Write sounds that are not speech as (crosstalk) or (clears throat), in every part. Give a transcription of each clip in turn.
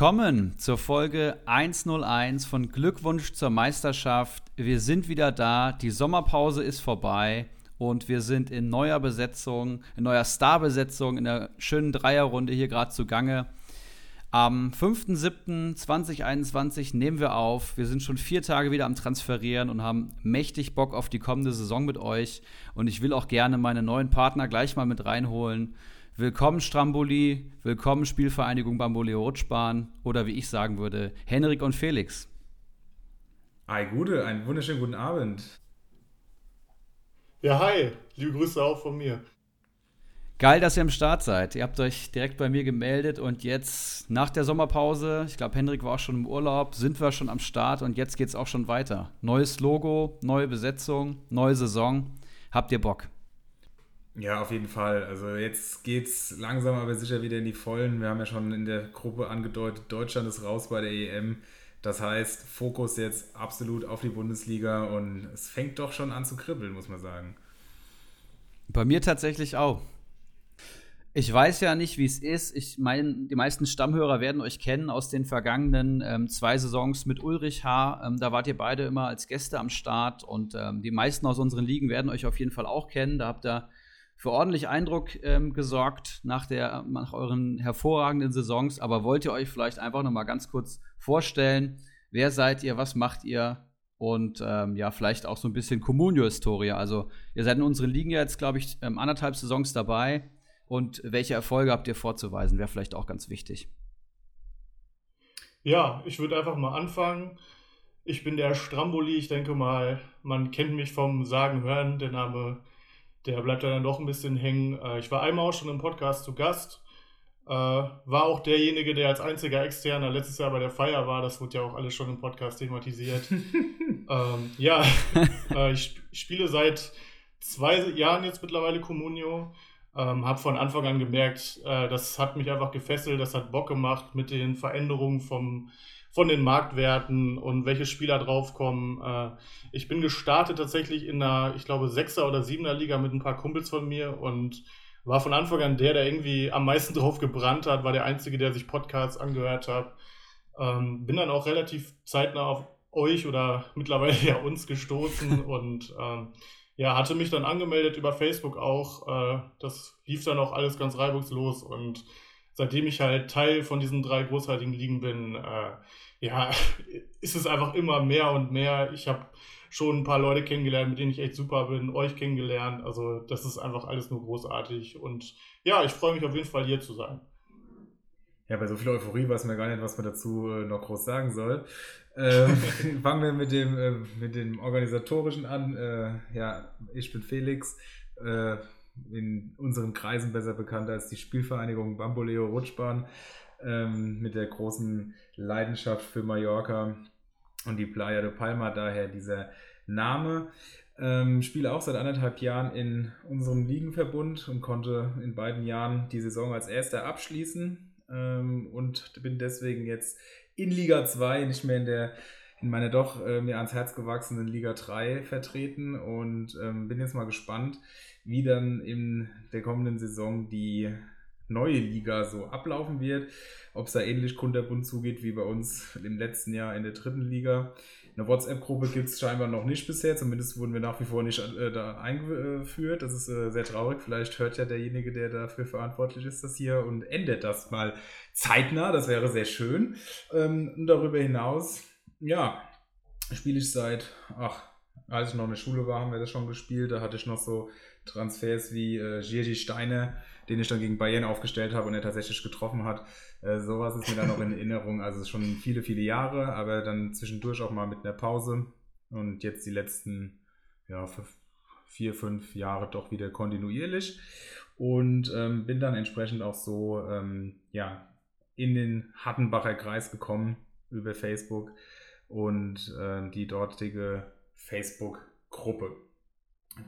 Willkommen zur Folge 101 von Glückwunsch zur Meisterschaft. Wir sind wieder da, die Sommerpause ist vorbei und wir sind in neuer Besetzung, in neuer Starbesetzung, in der schönen Dreierrunde hier gerade zugange. Am 5.7.2021 nehmen wir auf. Wir sind schon vier Tage wieder am Transferieren und haben mächtig Bock auf die kommende Saison mit euch. Und ich will auch gerne meine neuen Partner gleich mal mit reinholen. Willkommen Stramboli, willkommen Spielvereinigung Bamboleo Rutschbahn oder wie ich sagen würde, Henrik und Felix. Hi Gude, einen wunderschönen guten Abend. Ja, hi, liebe Grüße auch von mir. Geil, dass ihr am Start seid. Ihr habt euch direkt bei mir gemeldet und jetzt nach der Sommerpause, ich glaube, Henrik war auch schon im Urlaub, sind wir schon am Start und jetzt geht es auch schon weiter. Neues Logo, neue Besetzung, neue Saison. Habt ihr Bock? Ja, auf jeden Fall. Also jetzt geht es langsam aber sicher wieder in die Vollen. Wir haben ja schon in der Gruppe angedeutet, Deutschland ist raus bei der EM. Das heißt, Fokus jetzt absolut auf die Bundesliga und es fängt doch schon an zu kribbeln, muss man sagen. Bei mir tatsächlich auch. Ich weiß ja nicht, wie es ist. Ich meine, die meisten Stammhörer werden euch kennen aus den vergangenen ähm, zwei Saisons mit Ulrich H. Ähm, da wart ihr beide immer als Gäste am Start und ähm, die meisten aus unseren Ligen werden euch auf jeden Fall auch kennen. Da habt ihr für ordentlich Eindruck ähm, gesorgt nach, der, nach euren hervorragenden Saisons. Aber wollt ihr euch vielleicht einfach noch mal ganz kurz vorstellen, wer seid ihr, was macht ihr und ähm, ja, vielleicht auch so ein bisschen Communio-Historie. Also ihr seid in unseren Ligen jetzt, glaube ich, ähm, anderthalb Saisons dabei. Und welche Erfolge habt ihr vorzuweisen, wäre vielleicht auch ganz wichtig. Ja, ich würde einfach mal anfangen. Ich bin der Stramboli. Ich denke mal, man kennt mich vom Sagen hören. Der Name der bleibt ja dann doch ein bisschen hängen. Äh, ich war einmal auch schon im Podcast zu Gast. Äh, war auch derjenige, der als einziger Externer letztes Jahr bei der Feier war. Das wurde ja auch alles schon im Podcast thematisiert. (laughs) ähm, ja, (laughs) äh, ich spiele seit zwei Jahren jetzt mittlerweile Communio. Ähm, habe von Anfang an gemerkt, äh, das hat mich einfach gefesselt, das hat Bock gemacht mit den Veränderungen vom von den Marktwerten und welche Spieler draufkommen. Äh, ich bin gestartet tatsächlich in einer, ich glaube, Sechser- oder Siebener Liga mit ein paar Kumpels von mir und war von Anfang an der, der irgendwie am meisten (laughs) drauf gebrannt hat, war der Einzige, der sich Podcasts angehört hat. Ähm, bin dann auch relativ zeitnah auf euch oder (laughs) mittlerweile ja uns gestoßen (laughs) und ähm, ja, hatte mich dann angemeldet über Facebook auch. Äh, das lief dann auch alles ganz reibungslos und seitdem ich halt Teil von diesen drei großartigen Ligen bin, äh, ja, (laughs) ist es einfach immer mehr und mehr. Ich habe schon ein paar Leute kennengelernt, mit denen ich echt super bin, euch kennengelernt. Also das ist einfach alles nur großartig. Und ja, ich freue mich auf jeden Fall hier zu sein. Ja, bei so viel Euphorie weiß man gar nicht, was man dazu äh, noch groß sagen soll. Ähm, (laughs) fangen wir mit dem, äh, mit dem Organisatorischen an. Äh, ja, ich bin Felix. Äh, in unseren Kreisen besser bekannt als die Spielvereinigung Bamboleo Rutschbahn ähm, mit der großen Leidenschaft für Mallorca und die Playa de Palma, daher dieser Name. Ähm, spiele auch seit anderthalb Jahren in unserem Ligenverbund und konnte in beiden Jahren die Saison als erster abschließen ähm, und bin deswegen jetzt in Liga 2, nicht mehr in der in meiner doch äh, mir ans Herz gewachsenen Liga 3 vertreten und ähm, bin jetzt mal gespannt, wie dann in der kommenden Saison die neue Liga so ablaufen wird. Ob es da ähnlich kunterbunt zugeht wie bei uns im letzten Jahr in der dritten Liga. Eine WhatsApp-Gruppe gibt es scheinbar noch nicht bisher, zumindest wurden wir nach wie vor nicht äh, da eingeführt. Das ist äh, sehr traurig. Vielleicht hört ja derjenige, der dafür verantwortlich ist, das hier und ändert das mal zeitnah. Das wäre sehr schön. Ähm, und darüber hinaus, ja, spiele ich seit, ach, als ich noch in der Schule war, haben wir das schon gespielt. Da hatte ich noch so Transfers wie äh, Gigi Steiner, den ich dann gegen Bayern aufgestellt habe und er tatsächlich getroffen hat. Äh, sowas ist mir dann noch in Erinnerung. Also schon viele, viele Jahre, aber dann zwischendurch auch mal mit einer Pause. Und jetzt die letzten ja, vier, fünf Jahre doch wieder kontinuierlich. Und ähm, bin dann entsprechend auch so ähm, ja, in den Hattenbacher Kreis gekommen über Facebook und äh, die dortige Facebook-Gruppe.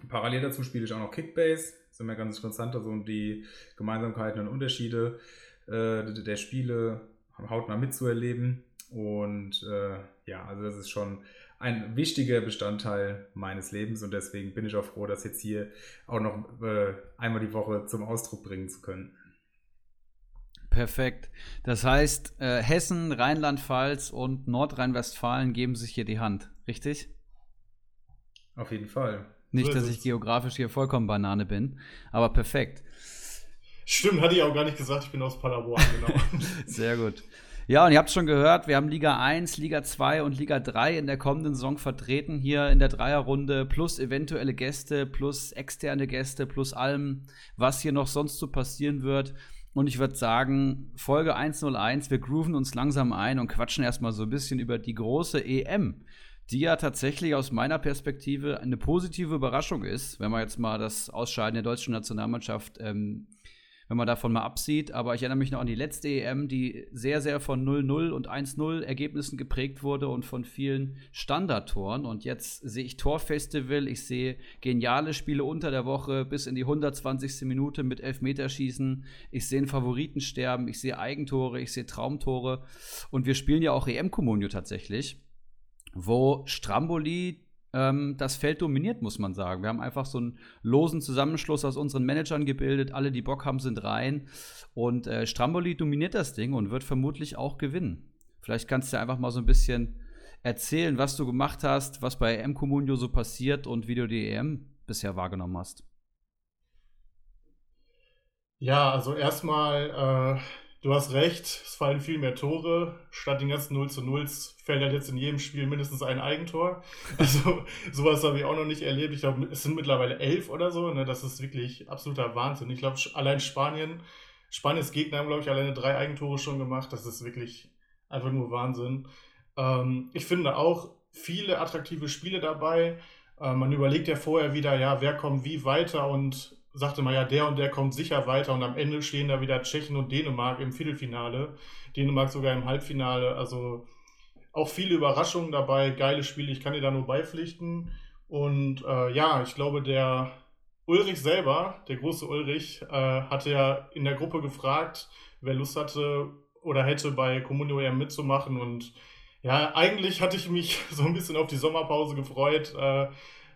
Parallel dazu spiele ich auch noch Kickbase. Das ist immer ganz interessant, also die Gemeinsamkeiten und Unterschiede äh, der Spiele hautnah mitzuerleben. Und äh, ja, also das ist schon ein wichtiger Bestandteil meines Lebens und deswegen bin ich auch froh, das jetzt hier auch noch äh, einmal die Woche zum Ausdruck bringen zu können. Perfekt. Das heißt, äh, Hessen, Rheinland-Pfalz und Nordrhein-Westfalen geben sich hier die Hand, richtig? Auf jeden Fall. Nicht, dass ich geografisch hier vollkommen Banane bin, aber perfekt. Stimmt, hatte ich auch gar nicht gesagt, ich bin aus Paderborn, genau. (laughs) Sehr gut. Ja, und ihr habt schon gehört, wir haben Liga 1, Liga 2 und Liga 3 in der kommenden Saison vertreten hier in der Dreierrunde, plus eventuelle Gäste, plus externe Gäste, plus allem, was hier noch sonst so passieren wird. Und ich würde sagen, Folge 101, wir grooven uns langsam ein und quatschen erstmal so ein bisschen über die große EM, die ja tatsächlich aus meiner Perspektive eine positive Überraschung ist, wenn man jetzt mal das Ausscheiden der deutschen Nationalmannschaft ähm, wenn man davon mal absieht. Aber ich erinnere mich noch an die letzte EM, die sehr, sehr von 0-0 und 1-0 Ergebnissen geprägt wurde und von vielen Standardtoren. Und jetzt sehe ich Torfestival, ich sehe geniale Spiele unter der Woche bis in die 120. Minute mit Elfmeterschießen. Ich sehe einen Favoritensterben, ich sehe Eigentore, ich sehe Traumtore. Und wir spielen ja auch EM-Kommunio tatsächlich, wo Stramboli ähm, das Feld dominiert, muss man sagen. Wir haben einfach so einen losen Zusammenschluss aus unseren Managern gebildet. Alle, die Bock haben, sind rein. Und äh, Stramboli dominiert das Ding und wird vermutlich auch gewinnen. Vielleicht kannst du einfach mal so ein bisschen erzählen, was du gemacht hast, was bei EM Comunio so passiert und wie du die EM bisher wahrgenommen hast. Ja, also erstmal äh Du hast recht, es fallen viel mehr Tore. Statt den ganzen 0 zu 0 fällt halt jetzt in jedem Spiel mindestens ein Eigentor. (laughs) Also sowas habe ich auch noch nicht erlebt. Ich glaube, es sind mittlerweile elf oder so. Ne? Das ist wirklich absoluter Wahnsinn. Ich glaube, allein Spanien, Spaniens Gegner haben, glaube ich, alleine drei Eigentore schon gemacht. Das ist wirklich einfach nur Wahnsinn. Ähm, ich finde auch viele attraktive Spiele dabei. Äh, man überlegt ja vorher wieder, ja, wer kommt wie weiter und sagte man ja, der und der kommt sicher weiter und am Ende stehen da wieder Tschechien und Dänemark im Viertelfinale, Dänemark sogar im Halbfinale, also auch viele Überraschungen dabei, geile Spiele, ich kann dir da nur beipflichten. Und äh, ja, ich glaube, der Ulrich selber, der große Ulrich, äh, hatte ja in der Gruppe gefragt, wer Lust hatte oder hätte bei Communio EM mitzumachen. Und ja, eigentlich hatte ich mich (laughs) so ein bisschen auf die Sommerpause gefreut, äh,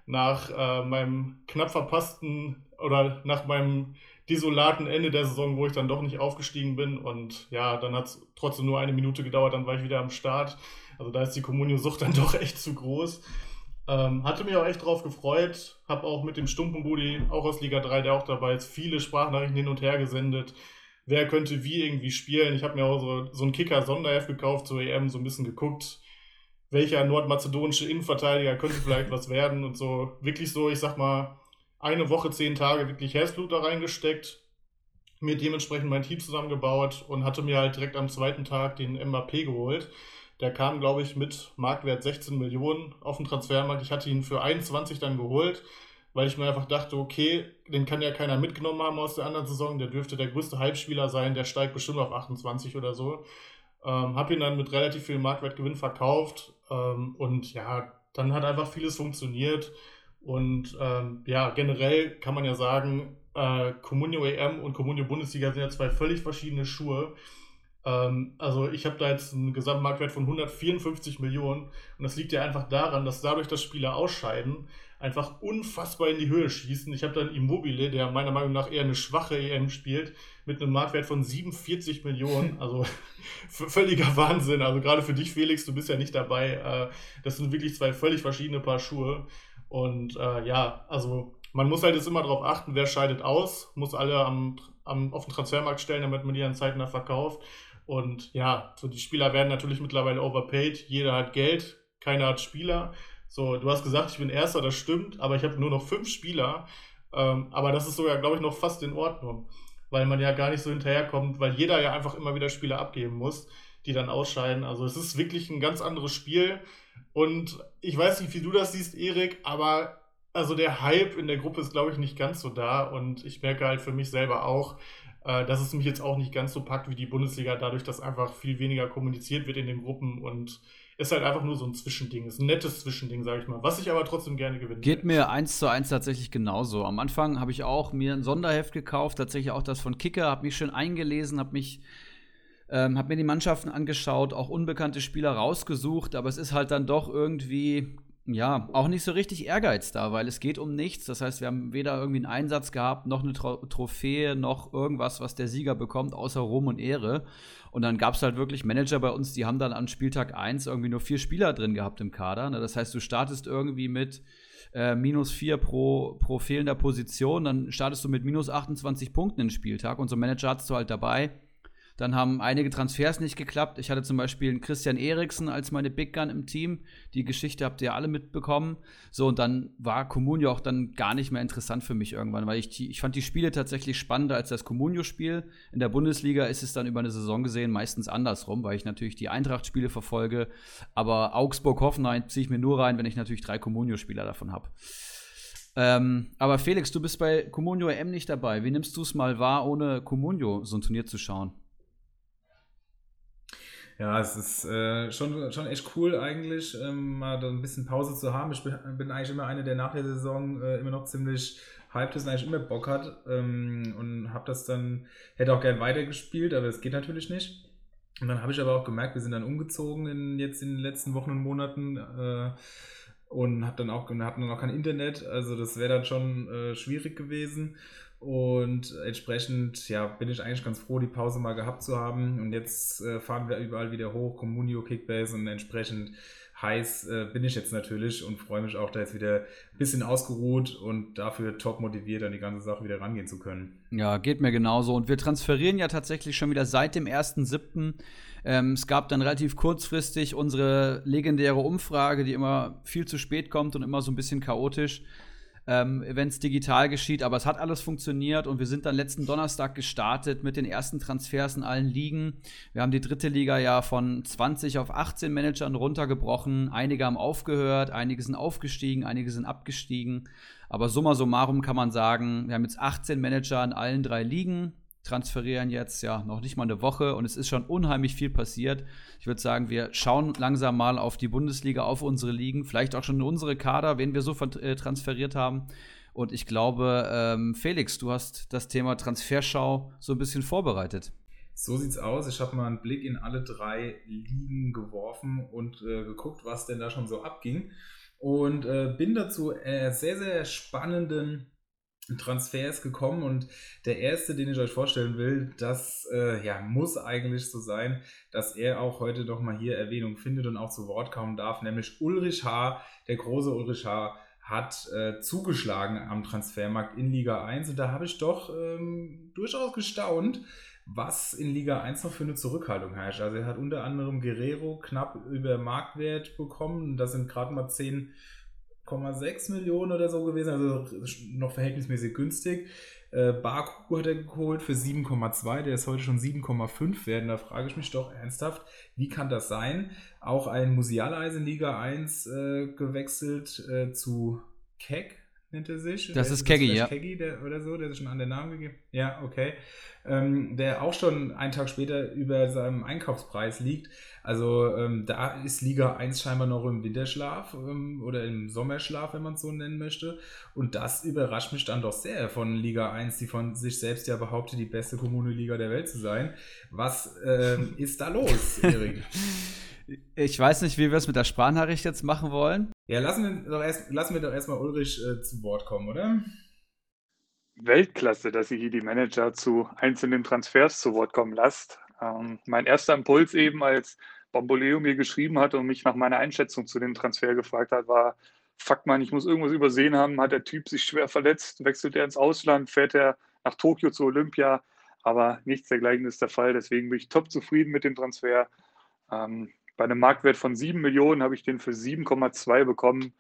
nach äh, meinem knapp verpassten oder nach meinem desolaten Ende der Saison, wo ich dann doch nicht aufgestiegen bin. Und ja, dann hat es trotzdem nur eine Minute gedauert, dann war ich wieder am Start. Also da ist die Kommunio-Sucht (laughs) dann doch echt zu groß. Ähm, hatte mich auch echt drauf gefreut. Hab auch mit dem Stumpenbudi, auch aus Liga 3, der auch dabei ist, viele Sprachnachrichten hin und her gesendet. Wer könnte wie irgendwie spielen? Ich habe mir auch so, so einen Kicker-Sonderheft gekauft zur EM, so ein bisschen geguckt, welcher nordmazedonische Innenverteidiger könnte vielleicht was werden und so. Wirklich so, ich sag mal, eine Woche, zehn Tage wirklich Herzblut da reingesteckt, mir dementsprechend mein Team zusammengebaut und hatte mir halt direkt am zweiten Tag den Mbappé geholt. Der kam, glaube ich, mit Marktwert 16 Millionen auf den Transfermarkt. Ich hatte ihn für 21 dann geholt, weil ich mir einfach dachte, okay, den kann ja keiner mitgenommen haben aus der anderen Saison. Der dürfte der größte Hype-Spieler sein, der steigt bestimmt auf 28 oder so. Ähm, hab ihn dann mit relativ viel Marktwertgewinn verkauft ähm, und ja, dann hat einfach vieles funktioniert. Und ähm, ja, generell kann man ja sagen, äh, Comunio EM und Comunio Bundesliga sind ja zwei völlig verschiedene Schuhe. Ähm, also ich habe da jetzt einen Gesamtmarktwert von 154 Millionen und das liegt ja einfach daran, dass dadurch, dass Spieler ausscheiden, einfach unfassbar in die Höhe schießen. Ich habe dann Immobile, der meiner Meinung nach eher eine schwache EM spielt, mit einem Marktwert von 47 Millionen. Also (laughs) völliger Wahnsinn. Also gerade für dich, Felix, du bist ja nicht dabei. Äh, das sind wirklich zwei völlig verschiedene Paar Schuhe. Und äh, ja, also man muss halt jetzt immer darauf achten, wer scheidet aus, muss alle am, am, auf den Transfermarkt stellen, damit man die an Zeiten verkauft. Und ja, so die Spieler werden natürlich mittlerweile overpaid. Jeder hat Geld, keiner hat Spieler. So, du hast gesagt, ich bin Erster, das stimmt, aber ich habe nur noch fünf Spieler. Ähm, aber das ist sogar, glaube ich, noch fast in Ordnung, weil man ja gar nicht so hinterherkommt, weil jeder ja einfach immer wieder Spieler abgeben muss, die dann ausscheiden. Also es ist wirklich ein ganz anderes Spiel. Und ich weiß nicht, wie du das siehst, Erik, aber also der Hype in der Gruppe ist, glaube ich, nicht ganz so da. Und ich merke halt für mich selber auch, äh, dass es mich jetzt auch nicht ganz so packt wie die Bundesliga, dadurch, dass einfach viel weniger kommuniziert wird in den Gruppen und ist halt einfach nur so ein Zwischending. Ist ein nettes Zwischending, sage ich mal. Was ich aber trotzdem gerne gewinne. Geht mir eins zu eins tatsächlich genauso. Am Anfang habe ich auch mir ein Sonderheft gekauft, tatsächlich auch das von Kicker, habe mich schön eingelesen, habe mich ähm, habe mir die Mannschaften angeschaut, auch unbekannte Spieler rausgesucht, aber es ist halt dann doch irgendwie ja, auch nicht so richtig Ehrgeiz da, weil es geht um nichts. Das heißt, wir haben weder irgendwie einen Einsatz gehabt, noch eine Tro Trophäe, noch irgendwas, was der Sieger bekommt, außer Ruhm und Ehre. Und dann gab es halt wirklich Manager bei uns, die haben dann an Spieltag 1 irgendwie nur vier Spieler drin gehabt im Kader. Ne? Das heißt, du startest irgendwie mit äh, minus 4 pro, pro fehlender Position, dann startest du mit minus 28 Punkten den Spieltag und so einen Manager hast du halt dabei dann haben einige Transfers nicht geklappt. Ich hatte zum Beispiel einen Christian Eriksen als meine Big Gun im Team. Die Geschichte habt ihr alle mitbekommen. So, und dann war Comunio auch dann gar nicht mehr interessant für mich irgendwann, weil ich, ich fand die Spiele tatsächlich spannender als das Comunio-Spiel. In der Bundesliga ist es dann über eine Saison gesehen meistens andersrum, weil ich natürlich die Eintracht-Spiele verfolge. Aber Augsburg-Hoffenheim ziehe ich mir nur rein, wenn ich natürlich drei Comunio-Spieler davon habe. Ähm, aber Felix, du bist bei Comunio M nicht dabei. Wie nimmst du es mal wahr, ohne Comunio so ein Turnier zu schauen? Ja, es ist äh, schon, schon echt cool eigentlich, ähm, mal da ein bisschen Pause zu haben. Ich bin, bin eigentlich immer einer, der nach der Saison äh, immer noch ziemlich hyped ist und eigentlich immer Bock hat ähm, und habe das dann, hätte auch gern weitergespielt, aber es geht natürlich nicht. Und dann habe ich aber auch gemerkt, wir sind dann umgezogen in, jetzt in den letzten Wochen und Monaten äh, und hab dann auch, hatten dann auch kein Internet, also das wäre dann schon äh, schwierig gewesen. Und entsprechend ja, bin ich eigentlich ganz froh, die Pause mal gehabt zu haben. Und jetzt äh, fahren wir überall wieder hoch, Communio, Kickbase und entsprechend heiß äh, bin ich jetzt natürlich und freue mich auch, da jetzt wieder ein bisschen ausgeruht und dafür top motiviert, an die ganze Sache wieder rangehen zu können. Ja, geht mir genauso. Und wir transferieren ja tatsächlich schon wieder seit dem 1.7. Ähm, es gab dann relativ kurzfristig unsere legendäre Umfrage, die immer viel zu spät kommt und immer so ein bisschen chaotisch ähm, wenn es digital geschieht. Aber es hat alles funktioniert und wir sind dann letzten Donnerstag gestartet mit den ersten Transfers in allen Ligen. Wir haben die dritte Liga ja von 20 auf 18 Managern runtergebrochen. Einige haben aufgehört, einige sind aufgestiegen, einige sind abgestiegen. Aber summa summarum kann man sagen, wir haben jetzt 18 Manager in allen drei Ligen transferieren jetzt ja noch nicht mal eine Woche und es ist schon unheimlich viel passiert. Ich würde sagen, wir schauen langsam mal auf die Bundesliga, auf unsere Ligen, vielleicht auch schon in unsere Kader, wen wir so äh, transferiert haben. Und ich glaube, ähm, Felix, du hast das Thema Transferschau so ein bisschen vorbereitet. So sieht's aus. Ich habe mal einen Blick in alle drei Ligen geworfen und äh, geguckt, was denn da schon so abging. Und äh, bin dazu äh, sehr, sehr spannenden Transfers gekommen und der erste, den ich euch vorstellen will, das äh, ja, muss eigentlich so sein, dass er auch heute doch mal hier Erwähnung findet und auch zu Wort kommen darf, nämlich Ulrich H., der große Ulrich H., hat äh, zugeschlagen am Transfermarkt in Liga 1 und da habe ich doch ähm, durchaus gestaunt, was in Liga 1 noch für eine Zurückhaltung herrscht. Also er hat unter anderem Guerrero knapp über Marktwert bekommen, das sind gerade mal 10 6,6 Millionen oder so gewesen, also noch verhältnismäßig günstig. Äh, Baku hat er geholt für 7,2, der ist heute schon 7,5 werden. Da frage ich mich doch ernsthaft, wie kann das sein? Auch ein Musialeisen Liga 1 äh, gewechselt äh, zu Keck, nennt er sich. Das ist Keggy, ja. Keggy der, oder so, der sich schon an den Namen gegeben Ja, okay. Ähm, der auch schon einen Tag später über seinem Einkaufspreis liegt. Also ähm, da ist Liga 1 scheinbar noch im Winterschlaf ähm, oder im Sommerschlaf, wenn man es so nennen möchte. Und das überrascht mich dann doch sehr von Liga 1, die von sich selbst ja behauptet, die beste Kommune-Liga der Welt zu sein. Was ähm, (laughs) ist da los, Erik? Ich weiß nicht, wie wir es mit der Sprachnachricht jetzt machen wollen. Ja, lassen wir doch, erst, lassen wir doch erstmal Ulrich äh, zu Wort kommen, oder? Weltklasse, dass ihr hier die Manager zu einzelnen Transfers zu Wort kommen lasst. Ähm, mein erster Impuls eben, als Bamboleo mir geschrieben hat und mich nach meiner Einschätzung zu dem Transfer gefragt hat, war, fuck man, ich muss irgendwas übersehen haben, hat der Typ sich schwer verletzt, wechselt er ins Ausland, fährt er nach Tokio zu Olympia, aber nichts dergleichen ist der Fall, deswegen bin ich top zufrieden mit dem Transfer. Ähm, bei einem Marktwert von 7 Millionen habe ich den für 7,2 bekommen.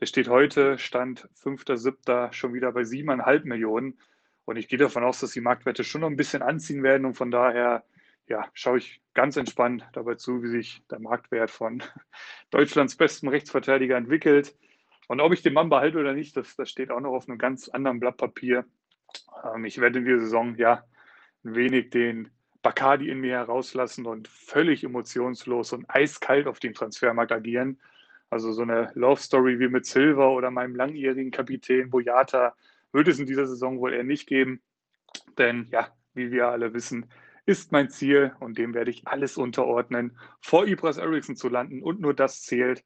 Der steht heute, Stand 5.7. schon wieder bei 7,5 Millionen. Und ich gehe davon aus, dass die Marktwerte schon noch ein bisschen anziehen werden. Und von daher ja, schaue ich ganz entspannt dabei zu, wie sich der Marktwert von (laughs) Deutschlands bestem Rechtsverteidiger entwickelt. Und ob ich den Mann behalte oder nicht, das, das steht auch noch auf einem ganz anderen Blatt Papier. Ähm, ich werde in dieser Saison ja ein wenig den Bacardi in mir herauslassen und völlig emotionslos und eiskalt auf dem Transfermarkt agieren. Also so eine Love Story wie mit Silver oder meinem langjährigen Kapitän Boyata wird es in dieser Saison wohl eher nicht geben. Denn ja, wie wir alle wissen, ist mein Ziel und dem werde ich alles unterordnen, vor Ibras Eriksson zu landen und nur das zählt.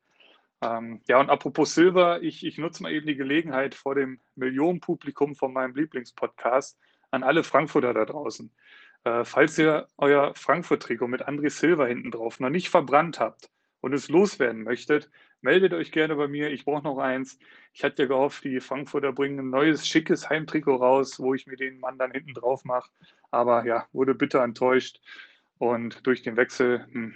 Ähm, ja, und apropos Silver, ich, ich nutze mal eben die Gelegenheit vor dem Millionenpublikum von meinem Lieblingspodcast an alle Frankfurter da draußen. Äh, falls ihr euer Frankfurt-Trikot mit André Silva hinten drauf noch nicht verbrannt habt und es loswerden möchtet, meldet euch gerne bei mir. Ich brauche noch eins. Ich hatte ja gehofft, die Frankfurter bringen ein neues, schickes Heimtrikot raus, wo ich mir den Mann dann hinten drauf mache. Aber ja, wurde bitter enttäuscht. Und durch den Wechsel, hm,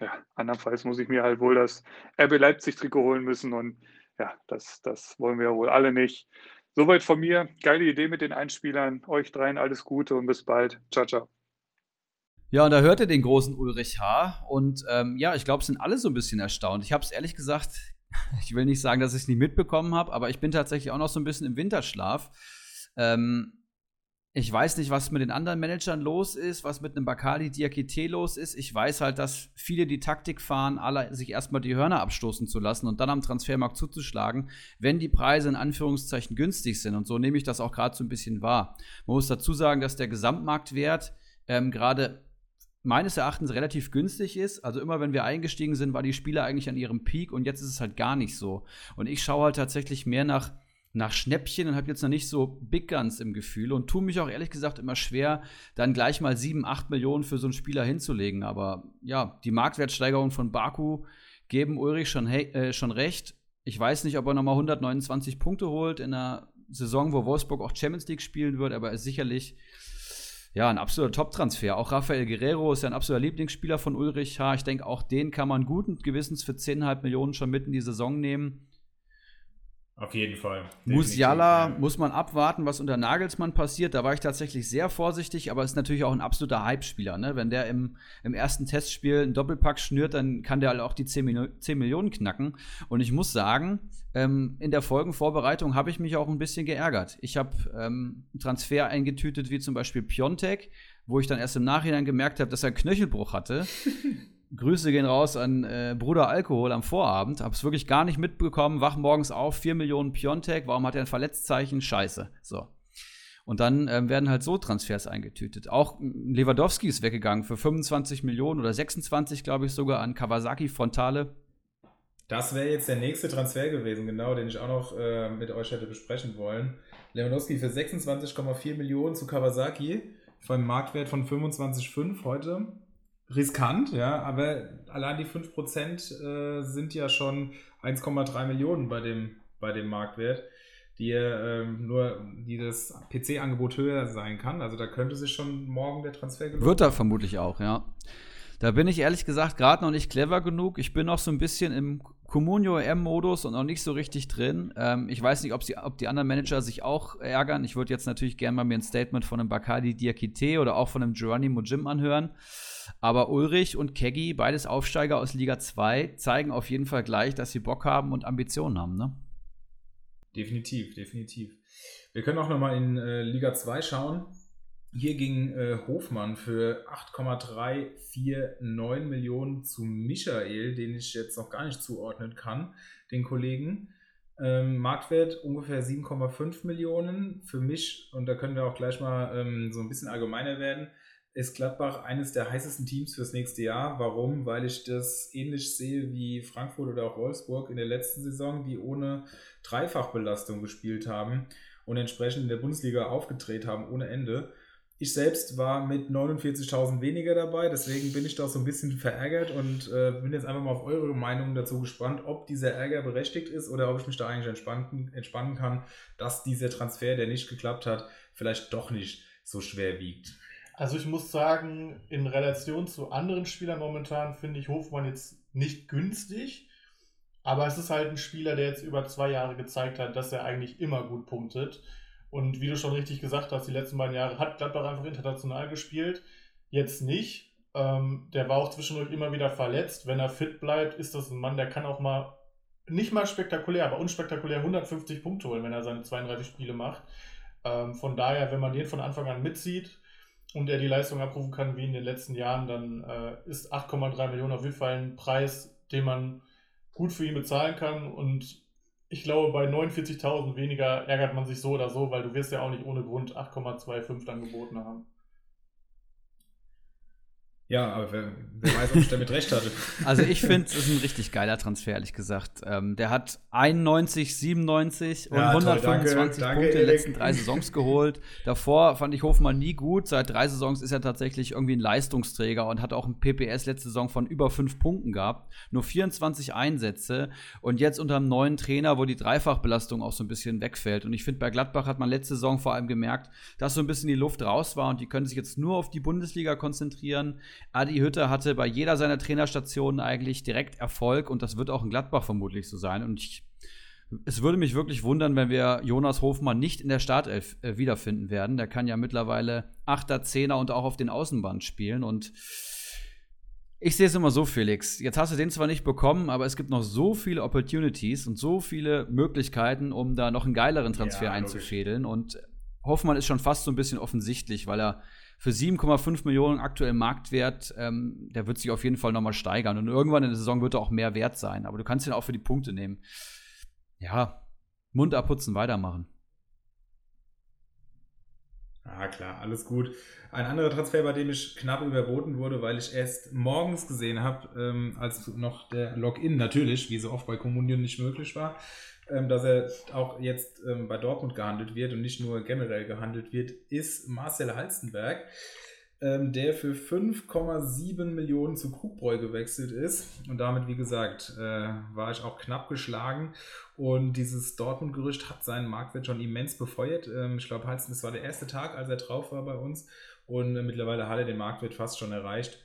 ja, andernfalls muss ich mir halt wohl das RB Leipzig-Trikot holen müssen. Und ja, das, das wollen wir ja wohl alle nicht. Soweit von mir. Geile Idee mit den Einspielern. Euch dreien alles Gute und bis bald. Ciao, ciao. Ja, und da hört ihr den großen Ulrich H. Und ähm, ja, ich glaube, es sind alle so ein bisschen erstaunt. Ich habe es ehrlich gesagt, (laughs) ich will nicht sagen, dass ich es nicht mitbekommen habe, aber ich bin tatsächlich auch noch so ein bisschen im Winterschlaf. Ähm, ich weiß nicht, was mit den anderen Managern los ist, was mit einem Bakali Diakite los ist. Ich weiß halt, dass viele die Taktik fahren, alle sich erstmal die Hörner abstoßen zu lassen und dann am Transfermarkt zuzuschlagen, wenn die Preise in Anführungszeichen günstig sind. Und so nehme ich das auch gerade so ein bisschen wahr. Man muss dazu sagen, dass der Gesamtmarktwert ähm, gerade meines Erachtens relativ günstig ist. Also immer wenn wir eingestiegen sind, war die Spieler eigentlich an ihrem Peak und jetzt ist es halt gar nicht so. Und ich schaue halt tatsächlich mehr nach nach Schnäppchen und habe jetzt noch nicht so Big Guns im Gefühl und tue mich auch ehrlich gesagt immer schwer, dann gleich mal 7, 8 Millionen für so einen Spieler hinzulegen. Aber ja, die Marktwertsteigerungen von Baku geben Ulrich schon, äh, schon recht. Ich weiß nicht, ob er nochmal 129 Punkte holt in einer Saison, wo Wolfsburg auch Champions League spielen wird, aber er ist sicherlich ja, ein absoluter Top-Transfer. Auch Rafael Guerrero ist ja ein absoluter Lieblingsspieler von Ulrich H. Ich denke, auch den kann man guten Gewissens für 10,5 Millionen schon mitten in die Saison nehmen. Auf jeden Fall. Musiala ja. muss man abwarten, was unter Nagelsmann passiert. Da war ich tatsächlich sehr vorsichtig, aber ist natürlich auch ein absoluter Hype-Spieler. Ne? Wenn der im, im ersten Testspiel einen Doppelpack schnürt, dann kann der halt auch die 10, 10 Millionen knacken. Und ich muss sagen, ähm, in der Folgenvorbereitung habe ich mich auch ein bisschen geärgert. Ich habe ähm, einen Transfer eingetütet, wie zum Beispiel Piontek, wo ich dann erst im Nachhinein gemerkt habe, dass er einen Knöchelbruch hatte. (laughs) Grüße gehen raus an äh, Bruder Alkohol am Vorabend. Hab's wirklich gar nicht mitbekommen. Wach morgens auf, 4 Millionen Piontek. Warum hat er ein Verletzzeichen? Scheiße. So. Und dann ähm, werden halt so Transfers eingetütet. Auch Lewandowski ist weggegangen für 25 Millionen oder 26, glaube ich, sogar an Kawasaki Frontale. Das wäre jetzt der nächste Transfer gewesen, genau, den ich auch noch äh, mit euch hätte besprechen wollen. Lewandowski für 26,4 Millionen zu Kawasaki, beim Marktwert von 25,5 heute riskant, ja, aber allein die 5% äh, sind ja schon 1,3 Millionen bei dem, bei dem Marktwert, die äh, nur die das PC-Angebot höher sein kann. Also da könnte sich schon morgen der Transfer gelohnt. Wird er vermutlich auch, ja. Da bin ich ehrlich gesagt gerade noch nicht clever genug. Ich bin noch so ein bisschen im Comunio M-Modus und noch nicht so richtig drin. Ähm, ich weiß nicht, ob, sie, ob die anderen Manager sich auch ärgern. Ich würde jetzt natürlich gerne mal mir ein Statement von einem Bacardi Diakite oder auch von einem Geronimo Jim anhören. Aber Ulrich und Keggy, beides Aufsteiger aus Liga 2, zeigen auf jeden Fall gleich, dass sie Bock haben und Ambitionen haben, ne? Definitiv, definitiv. Wir können auch nochmal in äh, Liga 2 schauen. Hier ging äh, Hofmann für 8,349 Millionen zu Michael, den ich jetzt noch gar nicht zuordnen kann, den Kollegen. Ähm, Marktwert ungefähr 7,5 Millionen. Für mich, und da können wir auch gleich mal ähm, so ein bisschen allgemeiner werden, ist Gladbach eines der heißesten Teams fürs nächste Jahr. Warum? Weil ich das ähnlich sehe wie Frankfurt oder auch Wolfsburg in der letzten Saison, die ohne Dreifachbelastung gespielt haben und entsprechend in der Bundesliga aufgedreht haben ohne Ende. Ich selbst war mit 49.000 weniger dabei, deswegen bin ich da so ein bisschen verärgert und äh, bin jetzt einfach mal auf eure Meinung dazu gespannt, ob dieser Ärger berechtigt ist oder ob ich mich da eigentlich entspannen, entspannen kann, dass dieser Transfer, der nicht geklappt hat, vielleicht doch nicht so schwer wiegt. Also ich muss sagen, in Relation zu anderen Spielern momentan finde ich Hofmann jetzt nicht günstig. Aber es ist halt ein Spieler, der jetzt über zwei Jahre gezeigt hat, dass er eigentlich immer gut punktet. Und wie du schon richtig gesagt hast, die letzten beiden Jahre hat Gladbach einfach international gespielt. Jetzt nicht. Ähm, der war auch zwischendurch immer wieder verletzt. Wenn er fit bleibt, ist das ein Mann, der kann auch mal, nicht mal spektakulär, aber unspektakulär 150 Punkte holen, wenn er seine 32 Spiele macht. Ähm, von daher, wenn man den von Anfang an mitzieht und er die Leistung abrufen kann wie in den letzten Jahren, dann äh, ist 8,3 Millionen auf jeden Fall ein Preis, den man gut für ihn bezahlen kann. Und ich glaube, bei 49.000 weniger ärgert man sich so oder so, weil du wirst ja auch nicht ohne Grund 8,25 dann geboten haben. Ja, aber wer, wer weiß, ob ich damit recht hatte. (laughs) Also ich finde, es ist ein richtig geiler Transfer, ehrlich gesagt. Ähm, der hat 91, 97 und ja, 125 danke, Punkte danke, in den letzten drei Saisons geholt. Davor fand ich Hofmann nie gut. Seit drei Saisons ist er tatsächlich irgendwie ein Leistungsträger und hat auch ein PPS letzte Saison von über fünf Punkten gehabt. Nur 24 Einsätze und jetzt unter einem neuen Trainer, wo die Dreifachbelastung auch so ein bisschen wegfällt. Und ich finde, bei Gladbach hat man letzte Saison vor allem gemerkt, dass so ein bisschen die Luft raus war und die können sich jetzt nur auf die Bundesliga konzentrieren. Adi Hütte hatte bei jeder seiner Trainerstationen eigentlich direkt Erfolg und das wird auch in Gladbach vermutlich so sein. Und ich, es würde mich wirklich wundern, wenn wir Jonas Hofmann nicht in der Startelf äh, wiederfinden werden. Der kann ja mittlerweile Achter, Zehner und auch auf den Außenbahn spielen und ich sehe es immer so, Felix. Jetzt hast du den zwar nicht bekommen, aber es gibt noch so viele Opportunities und so viele Möglichkeiten, um da noch einen geileren Transfer ja, einzufädeln. Und Hoffmann ist schon fast so ein bisschen offensichtlich, weil er für 7,5 Millionen aktuell Marktwert, ähm, der wird sich auf jeden Fall nochmal steigern. Und irgendwann in der Saison wird er auch mehr wert sein. Aber du kannst ihn auch für die Punkte nehmen. Ja, Mund abputzen, weitermachen. Ah, klar, alles gut. Ein anderer Transfer, bei dem ich knapp überboten wurde, weil ich erst morgens gesehen habe, ähm, als noch der Login natürlich, wie so oft bei Kommunion nicht möglich war, ähm, dass er auch jetzt ähm, bei Dortmund gehandelt wird und nicht nur generell gehandelt wird, ist Marcel Halstenberg, ähm, der für 5,7 Millionen zu Krugbräu gewechselt ist. Und damit, wie gesagt, äh, war ich auch knapp geschlagen. Und dieses Dortmund-Gerücht hat seinen Marktwert schon immens befeuert. Ähm, ich glaube, Halsten, das war der erste Tag, als er drauf war bei uns. Und äh, mittlerweile hat er den Marktwert fast schon erreicht,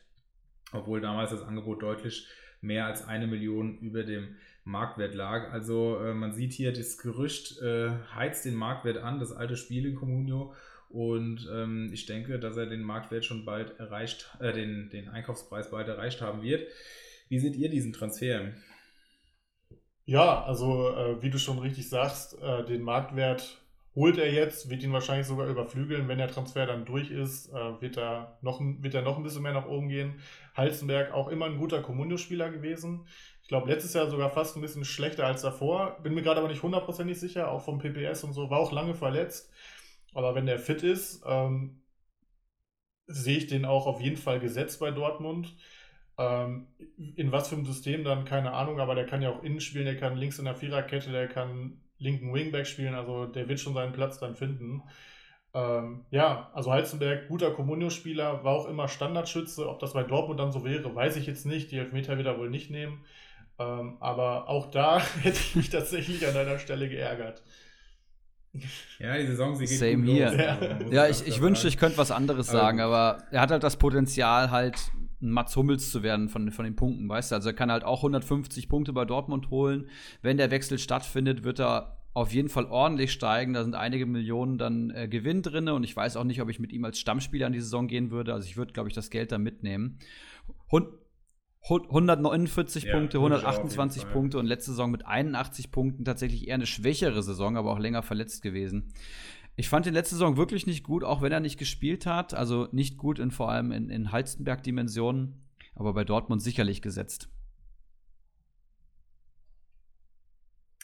obwohl damals das Angebot deutlich mehr als eine Million über dem Marktwert lag. Also äh, man sieht hier, das Gerücht äh, heizt den Marktwert an, das alte Spiel in Comunio. Und ähm, ich denke, dass er den Marktwert schon bald erreicht, äh, den, den Einkaufspreis bald erreicht haben wird. Wie seht ihr diesen Transfer? Ja, also äh, wie du schon richtig sagst, äh, den Marktwert holt er jetzt, wird ihn wahrscheinlich sogar überflügeln. Wenn der Transfer dann durch ist, äh, wird, er noch, wird er noch ein bisschen mehr nach oben gehen. Halzenberg auch immer ein guter Kommunio-Spieler gewesen. Ich glaube, letztes Jahr sogar fast ein bisschen schlechter als davor. Bin mir gerade aber nicht hundertprozentig sicher, auch vom PPS und so. War auch lange verletzt. Aber wenn der fit ist, ähm, sehe ich den auch auf jeden Fall gesetzt bei Dortmund. Ähm, in was für einem System dann, keine Ahnung, aber der kann ja auch innen spielen, der kann links in der Viererkette, der kann linken Wingback spielen, also der wird schon seinen Platz dann finden. Ähm, ja, also Heizenberg, guter Comunio-Spieler, war auch immer Standardschütze. Ob das bei Dortmund dann so wäre, weiß ich jetzt nicht. Die Elfmeter wird er wohl nicht nehmen. Ähm, aber auch da (laughs) hätte ich mich tatsächlich an deiner Stelle geärgert. Ja, die Saison, sie geht Same gut hier. Los, ja, ja ich, ich wünschte, ich könnte was anderes aber sagen, aber er hat halt das Potenzial, halt ein Mats Hummels zu werden von, von den Punkten, weißt du? Also er kann halt auch 150 Punkte bei Dortmund holen. Wenn der Wechsel stattfindet, wird er auf jeden Fall ordentlich steigen. Da sind einige Millionen dann äh, Gewinn drin und ich weiß auch nicht, ob ich mit ihm als Stammspieler in die Saison gehen würde. Also ich würde, glaube ich, das Geld da mitnehmen. Und 149 ja, Punkte, 128 Punkte und letzte Saison mit 81 Punkten tatsächlich eher eine schwächere Saison, aber auch länger verletzt gewesen. Ich fand den letzte Saison wirklich nicht gut, auch wenn er nicht gespielt hat. Also nicht gut in vor allem in, in Halstenberg-Dimensionen, aber bei Dortmund sicherlich gesetzt.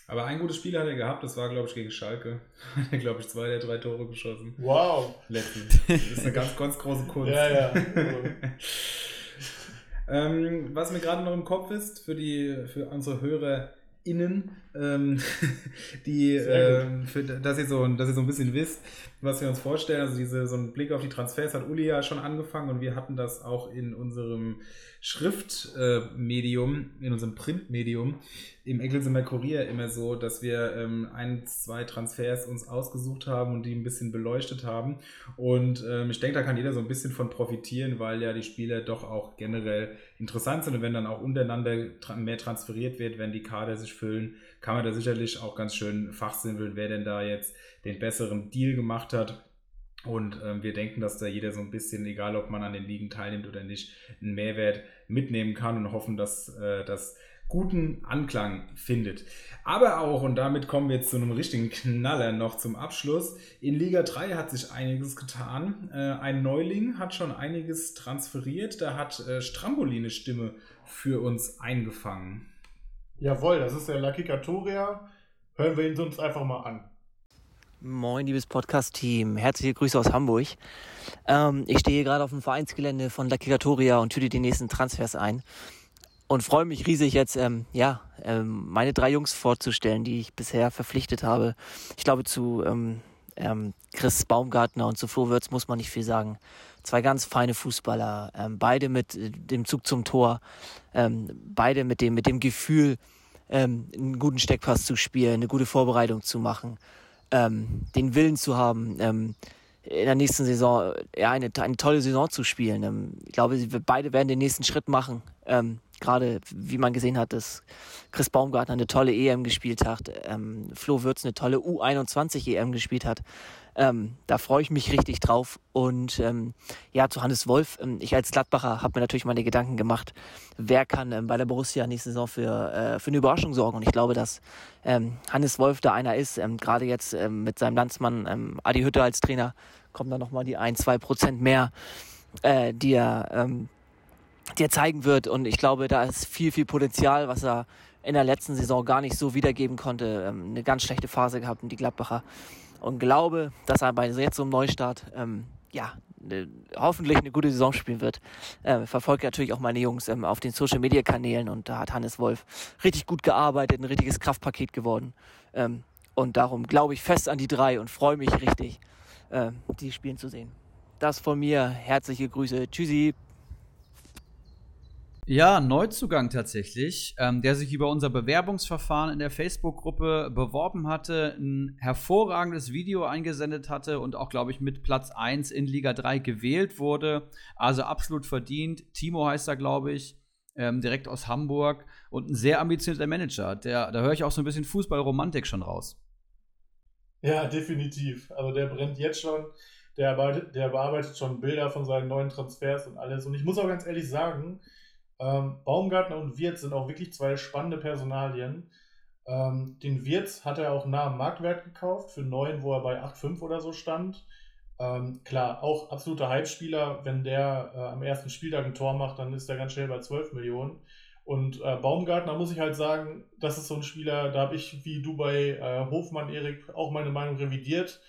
Aber ein gutes Spiel hat er gehabt, das war, glaube ich, gegen Schalke. (laughs) Hat er, glaube ich, zwei der drei Tore geschossen. Wow. Letztens. Das ist eine ganz, ganz große Kunst. ja, ja. (laughs) Ähm, was mir gerade noch im Kopf ist, für, die, für unsere HörerInnen, ähm, (laughs) die, ähm, für, dass, ihr so, dass ihr so ein bisschen wisst, was wir uns vorstellen. Also diese, so ein Blick auf die Transfers hat Uli ja schon angefangen und wir hatten das auch in unserem Schriftmedium, äh, in unserem Printmedium, im Eggelsimer Kurier immer so, dass wir ähm, ein, zwei Transfers uns ausgesucht haben und die ein bisschen beleuchtet haben. Und ähm, ich denke, da kann jeder so ein bisschen von profitieren, weil ja die Spieler doch auch generell interessant sind. Und wenn dann auch untereinander tra mehr transferiert wird, wenn die Kader sich füllen, kann man da sicherlich auch ganz schön fachsimpeln, wer denn da jetzt den besseren Deal gemacht hat. Und ähm, wir denken, dass da jeder so ein bisschen, egal ob man an den Ligen teilnimmt oder nicht, einen Mehrwert mitnehmen kann und hoffen, dass äh, das guten Anklang findet. Aber auch, und damit kommen wir jetzt zu einem richtigen Knaller noch zum Abschluss, in Liga 3 hat sich einiges getan. Äh, ein Neuling hat schon einiges transferiert, da hat äh, Stramboli eine Stimme für uns eingefangen. Jawohl, das ist der Lucky Katoria. Hören wir ihn uns einfach mal an. Moin, liebes Podcast-Team. Herzliche Grüße aus Hamburg. Ähm, ich stehe gerade auf dem Vereinsgelände von La Kikatoria und tüte die nächsten Transfers ein. Und freue mich riesig jetzt, ähm, ja, ähm, meine drei Jungs vorzustellen, die ich bisher verpflichtet habe. Ich glaube, zu ähm, ähm, Chris Baumgartner und zu Flo Würz muss man nicht viel sagen. Zwei ganz feine Fußballer, ähm, beide mit äh, dem Zug zum Tor, beide mit dem, mit dem Gefühl, einen guten Steckpass zu spielen, eine gute Vorbereitung zu machen ähm, den Willen zu haben, ähm, in der nächsten Saison ja, eine, eine tolle Saison zu spielen. Ähm, ich glaube, beide werden den nächsten Schritt machen. Ähm, Gerade wie man gesehen hat, dass Chris Baumgartner eine tolle EM gespielt hat, ähm, Flo Würz eine tolle U21 EM gespielt hat. Ähm, da freue ich mich richtig drauf. Und ähm, ja, zu Hannes Wolf. Ähm, ich als Gladbacher habe mir natürlich meine Gedanken gemacht, wer kann ähm, bei der Borussia nächste Saison für, äh, für eine Überraschung sorgen. Und ich glaube, dass ähm, Hannes Wolf da einer ist. Ähm, Gerade jetzt ähm, mit seinem Landsmann ähm, Adi Hütte als Trainer kommen da nochmal die ein, zwei Prozent mehr, äh, die er, ähm, die er zeigen wird. Und ich glaube, da ist viel, viel Potenzial, was er in der letzten Saison gar nicht so wiedergeben konnte. Ähm, eine ganz schlechte Phase gehabt und die Gladbacher und glaube, dass er bei jetzt einem Neustart ähm, ja, ne, hoffentlich eine gute Saison spielen wird. Äh, verfolge natürlich auch meine Jungs ähm, auf den Social Media Kanälen und da hat Hannes Wolf richtig gut gearbeitet, ein richtiges Kraftpaket geworden. Ähm, und darum glaube ich fest an die drei und freue mich richtig, äh, die spielen zu sehen. Das von mir. Herzliche Grüße. Tschüssi. Ja, Neuzugang tatsächlich, ähm, der sich über unser Bewerbungsverfahren in der Facebook-Gruppe beworben hatte, ein hervorragendes Video eingesendet hatte und auch, glaube ich, mit Platz 1 in Liga 3 gewählt wurde. Also absolut verdient. Timo heißt er, glaube ich, ähm, direkt aus Hamburg und ein sehr ambitionierter Manager. Der, da höre ich auch so ein bisschen Fußballromantik schon raus. Ja, definitiv. Also der brennt jetzt schon. Der, der bearbeitet schon Bilder von seinen neuen Transfers und alles. Und ich muss auch ganz ehrlich sagen, ähm, Baumgartner und Wirtz sind auch wirklich zwei spannende Personalien. Ähm, den Wirtz hat er auch nah am Marktwert gekauft, für 9, wo er bei 8,5 oder so stand. Ähm, klar, auch absoluter Hype-Spieler. Wenn der äh, am ersten Spieltag ein Tor macht, dann ist er ganz schnell bei 12 Millionen. Und äh, Baumgartner muss ich halt sagen, das ist so ein Spieler, da habe ich wie du bei äh, Hofmann, Erik, auch meine Meinung revidiert.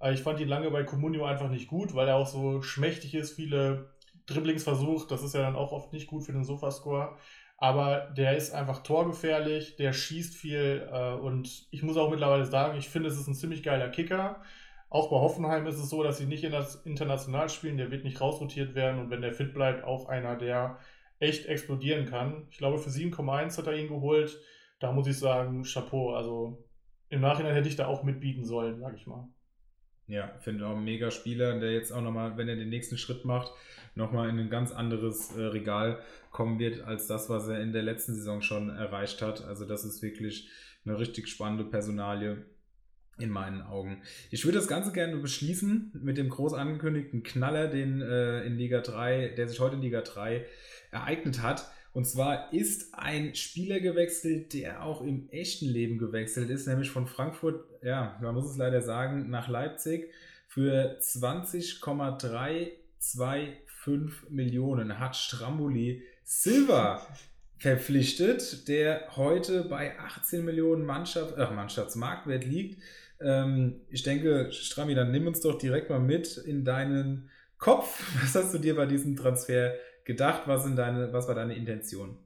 Äh, ich fand ihn lange bei Comunio einfach nicht gut, weil er auch so schmächtig ist, viele Dribblings versucht. Das ist ja dann auch oft nicht gut für den Sofascore. Aber der ist einfach torgefährlich, der schießt viel äh, und ich muss auch mittlerweile sagen, ich finde, es ist ein ziemlich geiler Kicker. Auch bei Hoffenheim ist es so, dass sie nicht international spielen, der wird nicht rausrotiert werden und wenn der fit bleibt, auch einer, der echt explodieren kann. Ich glaube, für 7,1 hat er ihn geholt. Da muss ich sagen, Chapeau. Also im Nachhinein hätte ich da auch mitbieten sollen, sag ich mal. Ja, finde auch ein mega Spieler, der jetzt auch nochmal, wenn er den nächsten Schritt macht, nochmal in ein ganz anderes äh, Regal kommen wird, als das, was er in der letzten Saison schon erreicht hat. Also das ist wirklich eine richtig spannende Personalie in meinen Augen. Ich würde das Ganze gerne beschließen mit dem groß angekündigten Knaller, den äh, in Liga 3, der sich heute in Liga 3 ereignet hat. Und zwar ist ein Spieler gewechselt, der auch im echten Leben gewechselt ist, nämlich von Frankfurt, ja, man muss es leider sagen, nach Leipzig für 20,325 Millionen hat Stramboli Silva (laughs) verpflichtet, der heute bei 18 Millionen Mannschaft, äh, Mannschaftsmarktwert liegt. Ähm, ich denke, Strammi, dann nimm uns doch direkt mal mit in deinen Kopf. Was hast du dir bei diesem Transfer gedacht? Was, sind deine, was war deine Intention?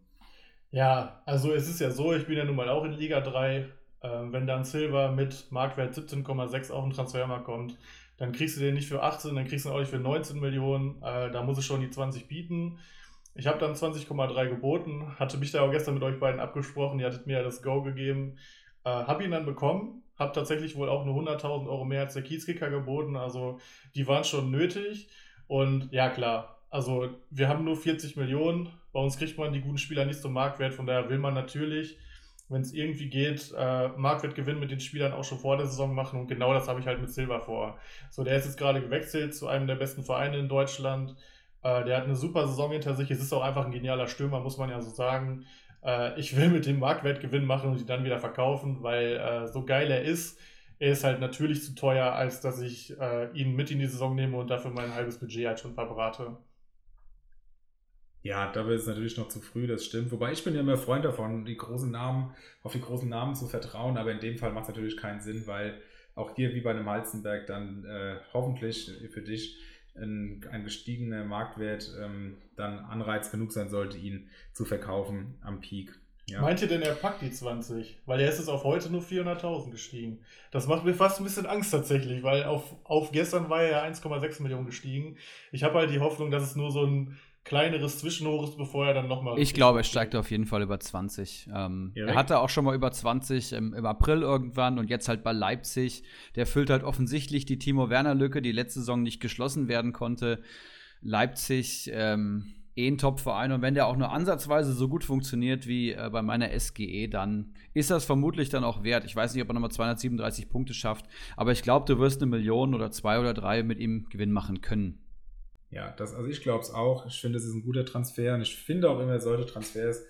Ja, also es ist ja so, ich bin ja nun mal auch in Liga 3. Ähm, wenn dann Silva mit Marktwert 17,6 auf den Transfermarkt kommt, dann kriegst du den nicht für 18, dann kriegst du ihn auch nicht für 19 Millionen. Äh, da muss es schon die 20 bieten. Ich habe dann 20,3 geboten, hatte mich da auch gestern mit euch beiden abgesprochen, ihr hattet mir ja das Go gegeben, äh, habe ihn dann bekommen, habe tatsächlich wohl auch nur 100.000 Euro mehr als der Kiezkicker geboten, also die waren schon nötig und ja klar, also wir haben nur 40 Millionen. Bei uns kriegt man die guten Spieler nicht zum Marktwert. Von daher will man natürlich, wenn es irgendwie geht, äh, Marktwertgewinn mit den Spielern auch schon vor der Saison machen. Und genau das habe ich halt mit Silva vor. So, der ist jetzt gerade gewechselt zu einem der besten Vereine in Deutschland. Äh, der hat eine super Saison hinter sich. Es ist auch einfach ein genialer Stürmer, muss man ja so sagen. Äh, ich will mit dem Marktwertgewinn machen und die dann wieder verkaufen, weil äh, so geil er ist, er ist halt natürlich zu teuer, als dass ich äh, ihn mit in die Saison nehme und dafür mein halbes Budget halt schon verbrate. Ja, dabei ist es natürlich noch zu früh, das stimmt. Wobei ich bin ja immer Freund davon, die großen Namen, auf die großen Namen zu vertrauen, aber in dem Fall macht es natürlich keinen Sinn, weil auch hier wie bei einem Halzenberg dann äh, hoffentlich für dich ein, ein gestiegener Marktwert ähm, dann Anreiz genug sein sollte, ihn zu verkaufen am Peak. Ja. Meint ihr denn, er packt die 20? Weil er ist es auf heute nur 400.000 gestiegen. Das macht mir fast ein bisschen Angst tatsächlich, weil auf, auf gestern war er ja 1,6 Millionen gestiegen. Ich habe halt die Hoffnung, dass es nur so ein kleineres Zwischenhoch bevor er dann nochmal. Ich glaube, er steigt auf jeden Fall über 20. Ähm, er hatte auch schon mal über 20 im, im, April irgendwann und jetzt halt bei Leipzig. Der füllt halt offensichtlich die Timo Werner-Lücke, die letzte Saison nicht geschlossen werden konnte. Leipzig. Ähm, eh ein Top-Verein. Und wenn der auch nur ansatzweise so gut funktioniert wie äh, bei meiner SGE, dann ist das vermutlich dann auch wert. Ich weiß nicht, ob er nochmal 237 Punkte schafft, aber ich glaube, du wirst eine Million oder zwei oder drei mit ihm Gewinn machen können. Ja, das, also ich glaube es auch. Ich finde, es ist ein guter Transfer und ich finde auch immer solche Transfers,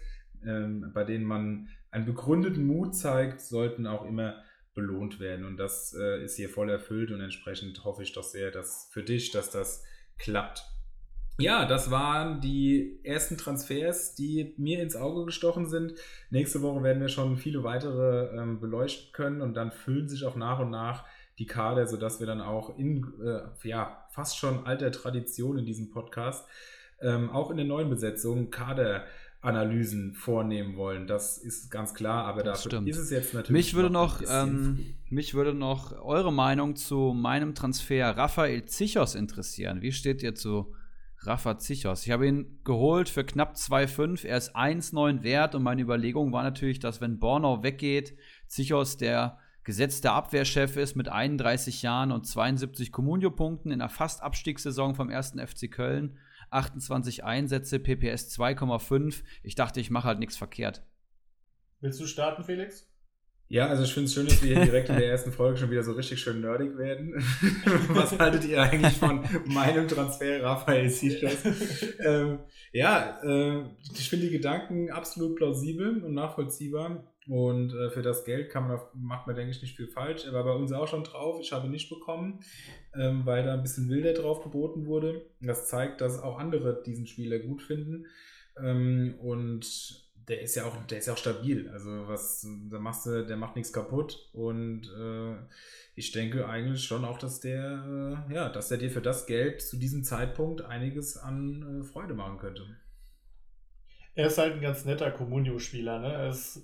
ähm, bei denen man einen begründeten Mut zeigt, sollten auch immer belohnt werden. Und das äh, ist hier voll erfüllt und entsprechend hoffe ich doch sehr, dass für dich, dass das klappt. Ja, das waren die ersten Transfers, die mir ins Auge gestochen sind. Nächste Woche werden wir schon viele weitere ähm, beleuchten können und dann füllen sich auch nach und nach die Kader, sodass wir dann auch in äh, ja, fast schon alter Tradition in diesem Podcast ähm, auch in der neuen Besetzung Kaderanalysen vornehmen wollen. Das ist ganz klar, aber das dafür stimmt. ist es jetzt natürlich. Mich würde noch, noch ähm, mich würde noch eure Meinung zu meinem Transfer Raphael Zichos interessieren. Wie steht ihr zu Rafa Zichos. Ich habe ihn geholt für knapp 2,5. Er ist 1,9 wert und meine Überlegung war natürlich, dass wenn Bornau weggeht, Zichos der gesetzte Abwehrchef ist mit 31 Jahren und 72 Comunio-Punkten in einer Fast-Abstiegssaison vom 1. FC Köln. 28 Einsätze, PPS 2,5. Ich dachte, ich mache halt nichts verkehrt. Willst du starten, Felix? Ja, also ich finde es schön, dass wir hier direkt in der ersten Folge schon wieder so richtig schön nerdig werden. (laughs) Was haltet ihr eigentlich von meinem Transfer, Raphael Sichos? ähm, ja, äh, ich finde die Gedanken absolut plausibel und nachvollziehbar. Und äh, für das Geld man, macht man, denke ich, nicht viel falsch. Er war bei uns auch schon drauf. Ich habe ihn nicht bekommen, ähm, weil da ein bisschen wilder drauf geboten wurde. Das zeigt, dass auch andere diesen Spieler gut finden. Ähm, und der ist ja auch, der ist ja auch stabil. Also was, da machst du, der macht nichts kaputt. Und äh, ich denke eigentlich schon auch, dass der, äh, ja, dass er dir für das Geld zu diesem Zeitpunkt einiges an äh, Freude machen könnte. Er ist halt ein ganz netter Communio-Spieler, ne? Er ist,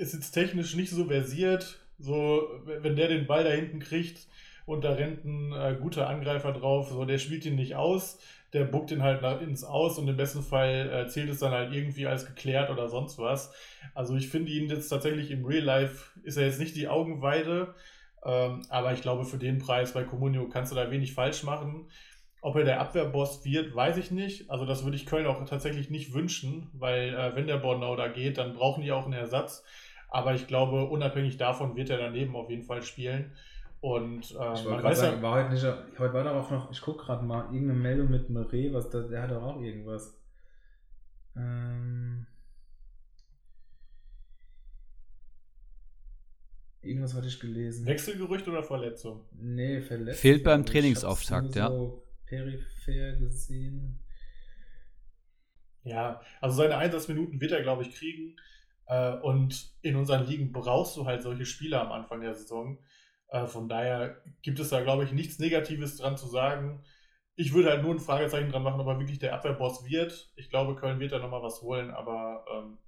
ist jetzt technisch nicht so versiert. So, wenn der den Ball da hinten kriegt und da rennt ein äh, guter Angreifer drauf, so der spielt ihn nicht aus der buckt ihn halt nach, ins Aus und im besten Fall äh, zählt es dann halt irgendwie als geklärt oder sonst was. Also ich finde ihn jetzt tatsächlich im Real Life ist er jetzt nicht die Augenweide, ähm, aber ich glaube für den Preis bei Comunio kannst du da wenig falsch machen. Ob er der Abwehrboss wird, weiß ich nicht. Also das würde ich Köln auch tatsächlich nicht wünschen, weil äh, wenn der Bornau da geht, dann brauchen die auch einen Ersatz. Aber ich glaube, unabhängig davon wird er daneben auf jeden Fall spielen. Und ähm, ich man weiß sagen, ja, war heute, nicht, heute war da auch noch, ich gucke gerade mal, irgendeine Meldung mit Meret, was da, der hat doch auch irgendwas. Ähm, irgendwas hatte ich gelesen. Wechselgerücht oder Verletzung? Nee, Verletzung. Fehlt beim Trainingsauftakt, ja. So peripher gesehen. Ja, also seine Einsatzminuten wird er, glaube ich, kriegen. Äh, und in unseren Ligen brauchst du halt solche Spieler am Anfang der Saison äh, von daher gibt es da, glaube ich, nichts Negatives dran zu sagen. Ich würde halt nur ein Fragezeichen dran machen, ob er wirklich der Abwehrboss wird. Ich glaube, Köln wird da nochmal was holen, aber ähm,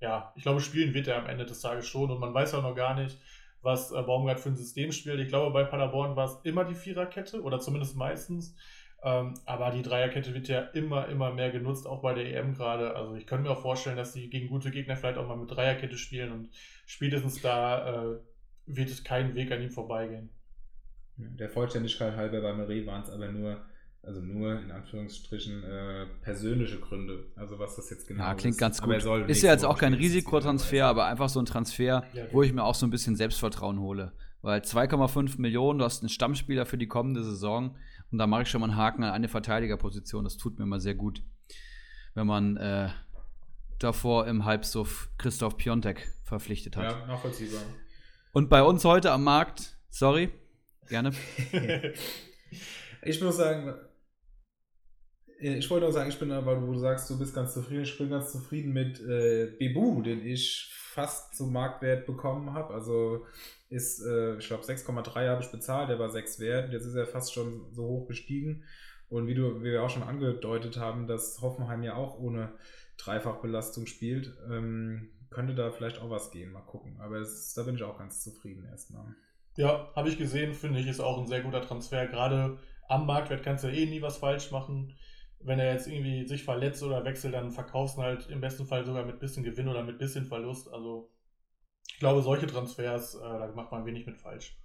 ja, ich glaube, spielen wird er am Ende des Tages schon und man weiß ja noch gar nicht, was äh, Baumgart für ein System spielt. Ich glaube, bei Paderborn war es immer die Viererkette oder zumindest meistens. Ähm, aber die Dreierkette wird ja immer, immer mehr genutzt, auch bei der EM gerade. Also ich könnte mir auch vorstellen, dass die gegen gute Gegner vielleicht auch mal mit Dreierkette spielen und spätestens da äh, wird es keinen Weg an ihm vorbeigehen. Der Vollständigkeit halber bei Marie waren es aber nur, also nur in Anführungsstrichen äh, persönliche Gründe. Also was das jetzt genau ja, klingt ist. ganz gut. ist ja jetzt auch kein Risikotransfer, aber einfach so ein Transfer, ja, wo ich mir auch so ein bisschen Selbstvertrauen hole. Weil 2,5 Millionen, du hast einen Stammspieler für die kommende Saison und da mache ich schon mal einen Haken an eine Verteidigerposition. Das tut mir immer sehr gut, wenn man äh, davor im Halbsuff Christoph Piontek verpflichtet hat. Ja, nachvollziehbar. Und bei uns heute am Markt, sorry, gerne. (laughs) ich muss sagen, ich wollte auch sagen, ich bin aber, wo du sagst, du bist ganz zufrieden. Ich bin ganz zufrieden mit äh, Bebu, den ich fast zum Marktwert bekommen habe. Also ist, äh, ich glaube, 6,3 habe ich bezahlt, der war 6 wert. Jetzt ist er fast schon so hoch gestiegen. Und wie, du, wie wir auch schon angedeutet haben, dass Hoffenheim ja auch ohne Dreifachbelastung spielt, ähm, könnte da vielleicht auch was gehen. Mal gucken. Aber es, da bin ich auch ganz zufrieden erstmal. Ja, habe ich gesehen, finde ich, ist auch ein sehr guter Transfer. Gerade am Marktwert kannst du eh nie was falsch machen. Wenn er jetzt irgendwie sich verletzt oder wechselt, dann verkaufst du halt im besten Fall sogar mit bisschen Gewinn oder mit bisschen Verlust. Also ich glaube, solche Transfers, äh, da macht man wenig mit falsch.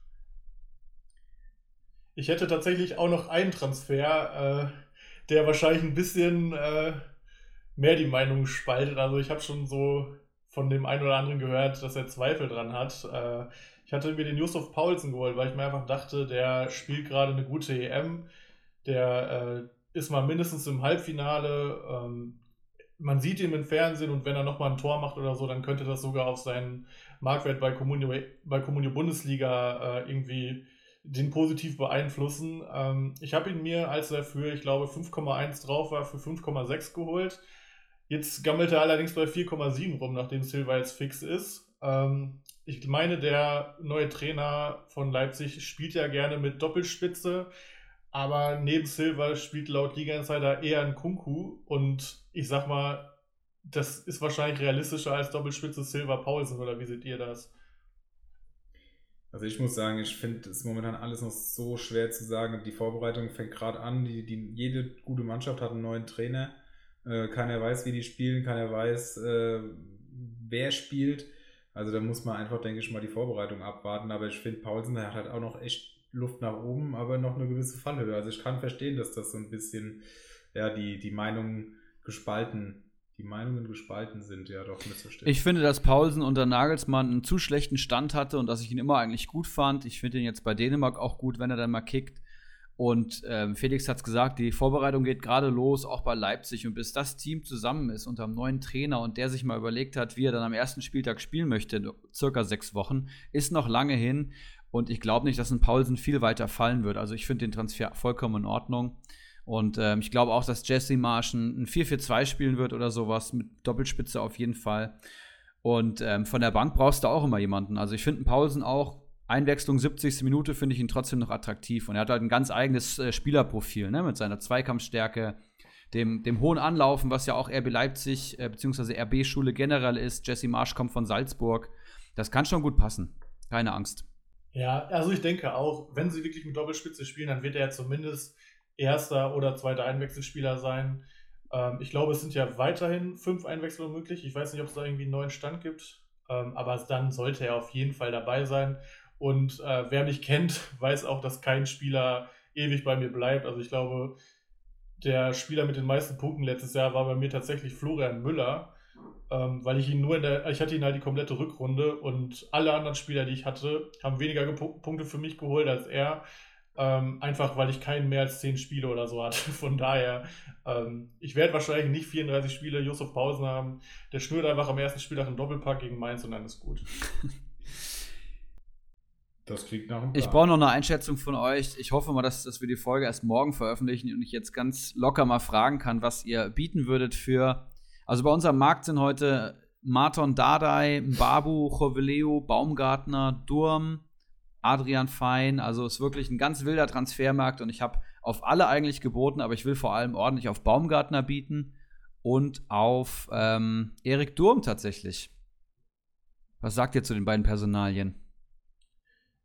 Ich hätte tatsächlich auch noch einen Transfer, äh, der wahrscheinlich ein bisschen äh, mehr die Meinung spaltet. Also ich habe schon so von dem einen oder anderen gehört, dass er Zweifel dran hat. Äh, ich hatte mir den Yusuf Paulsen geholt, weil ich mir einfach dachte, der spielt gerade eine gute EM. Der äh, ist mal mindestens im Halbfinale. Ähm, man sieht ihn im Fernsehen und wenn er nochmal ein Tor macht oder so, dann könnte das sogar auf seinen Marktwert bei Comunio, bei Comunio Bundesliga äh, irgendwie den positiv beeinflussen. Ähm, ich habe ihn mir, als er für, ich glaube, 5,1 drauf war, für 5,6 geholt. Jetzt gammelt er allerdings bei 4,7 rum, nachdem Silva jetzt fix ist. Ähm, ich meine, der neue Trainer von Leipzig spielt ja gerne mit Doppelspitze, aber neben Silva spielt laut Liga Insider eher ein Kunku und ich sag mal, das ist wahrscheinlich realistischer als Doppelspitze Silva Paulsen, oder wie seht ihr das? Also ich muss sagen, ich finde es momentan alles noch so schwer zu sagen. Die Vorbereitung fängt gerade an. Die, die, jede gute Mannschaft hat einen neuen Trainer. Äh, keiner weiß, wie die spielen, keiner weiß, äh, wer spielt. Also da muss man einfach, denke ich, mal die Vorbereitung abwarten. Aber ich finde, Paulsen hat halt auch noch echt Luft nach oben, aber noch eine gewisse Fallhöhe. Also ich kann verstehen, dass das so ein bisschen, ja, die, die Meinungen gespalten die Meinungen gespalten sind, ja doch mitzustimmen. Ich finde, dass Paulsen unter Nagelsmann einen zu schlechten Stand hatte und dass ich ihn immer eigentlich gut fand. Ich finde ihn jetzt bei Dänemark auch gut, wenn er dann mal kickt. Und ähm, Felix hat es gesagt, die Vorbereitung geht gerade los, auch bei Leipzig. Und bis das Team zusammen ist unter einem neuen Trainer und der sich mal überlegt hat, wie er dann am ersten Spieltag spielen möchte, circa sechs Wochen, ist noch lange hin. Und ich glaube nicht, dass ein Paulsen viel weiter fallen wird. Also ich finde den Transfer vollkommen in Ordnung. Und ähm, ich glaube auch, dass Jesse Marsch ein 4-4-2 spielen wird oder sowas, mit Doppelspitze auf jeden Fall. Und ähm, von der Bank brauchst du auch immer jemanden. Also ich finde Paulsen auch, Einwechslung 70. Minute finde ich ihn trotzdem noch attraktiv. Und er hat halt ein ganz eigenes äh, Spielerprofil, ne? mit seiner Zweikampfstärke, dem, dem hohen Anlaufen, was ja auch RB Leipzig äh, bzw. RB-Schule generell ist. Jesse Marsch kommt von Salzburg. Das kann schon gut passen. Keine Angst. Ja, also ich denke auch, wenn sie wirklich mit Doppelspitze spielen, dann wird er ja zumindest erster oder zweiter Einwechselspieler sein. Ähm, ich glaube, es sind ja weiterhin fünf Einwechslungen möglich. Ich weiß nicht, ob es da irgendwie einen neuen Stand gibt, ähm, aber dann sollte er auf jeden Fall dabei sein. Und äh, wer mich kennt, (laughs) weiß auch, dass kein Spieler ewig bei mir bleibt. Also ich glaube, der Spieler mit den meisten Punkten letztes Jahr war bei mir tatsächlich Florian Müller, ähm, weil ich ihn nur in der, ich hatte ihn halt die komplette Rückrunde und alle anderen Spieler, die ich hatte, haben weniger Punkte für mich geholt als er. Ähm, einfach weil ich keinen mehr als 10 Spiele oder so hatte. (laughs) Von daher, ähm, ich werde wahrscheinlich nicht 34 Spiele Josef Pausen haben. Der schnürt einfach am ersten Spieltag einen Doppelpack gegen Mainz und dann ist gut. (laughs) Das klingt nach einem Plan. Ich brauche noch eine Einschätzung von euch. Ich hoffe mal, dass, dass wir die Folge erst morgen veröffentlichen und ich jetzt ganz locker mal fragen kann, was ihr bieten würdet für. Also bei unserem Markt sind heute Marton Dardai, Babu, Joveleo, Baumgartner, Durm, Adrian Fein. Also ist wirklich ein ganz wilder Transfermarkt und ich habe auf alle eigentlich geboten, aber ich will vor allem ordentlich auf Baumgartner bieten und auf ähm, Erik Durm tatsächlich. Was sagt ihr zu den beiden Personalien?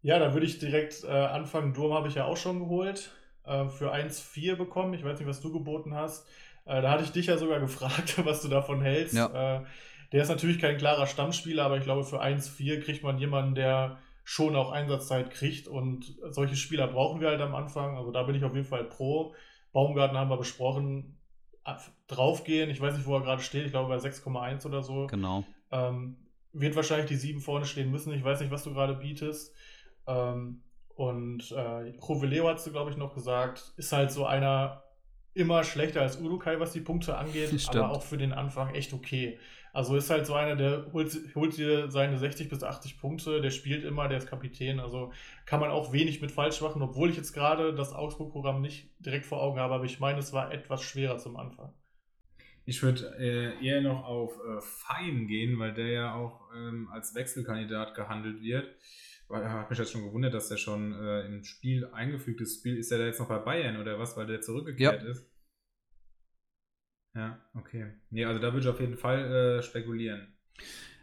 Ja, da würde ich direkt äh, anfangen. Durm habe ich ja auch schon geholt. Äh, für 1,4 bekommen. Ich weiß nicht, was du geboten hast. Äh, da hatte ich dich ja sogar gefragt, (laughs) was du davon hältst. Ja. Äh, der ist natürlich kein klarer Stammspieler, aber ich glaube, für 1,4 kriegt man jemanden, der schon auch Einsatzzeit kriegt. Und solche Spieler brauchen wir halt am Anfang. Also da bin ich auf jeden Fall pro. Baumgarten haben wir besprochen. Draufgehen, ich weiß nicht, wo er gerade steht, ich glaube bei 6,1 oder so. Genau. Ähm, wird wahrscheinlich die 7 vorne stehen müssen. Ich weiß nicht, was du gerade bietest. Ähm, und äh, Joveleo hast du, glaube ich, noch gesagt, ist halt so einer, immer schlechter als Urukai, was die Punkte angeht, aber auch für den Anfang echt okay. Also ist halt so einer, der holt, holt dir seine 60 bis 80 Punkte, der spielt immer, der ist Kapitän, also kann man auch wenig mit falsch machen, obwohl ich jetzt gerade das Augsburg-Programm nicht direkt vor Augen habe, aber ich meine, es war etwas schwerer zum Anfang. Ich würde äh, eher noch auf äh, Fein gehen, weil der ja auch ähm, als Wechselkandidat gehandelt wird. Hat mich jetzt schon gewundert, dass der schon äh, im Spiel eingefügt ist. Spiel ist der jetzt noch bei Bayern oder was, weil der zurückgekehrt ja. ist? Ja, okay. Nee, also da würde ich auf jeden Fall äh, spekulieren.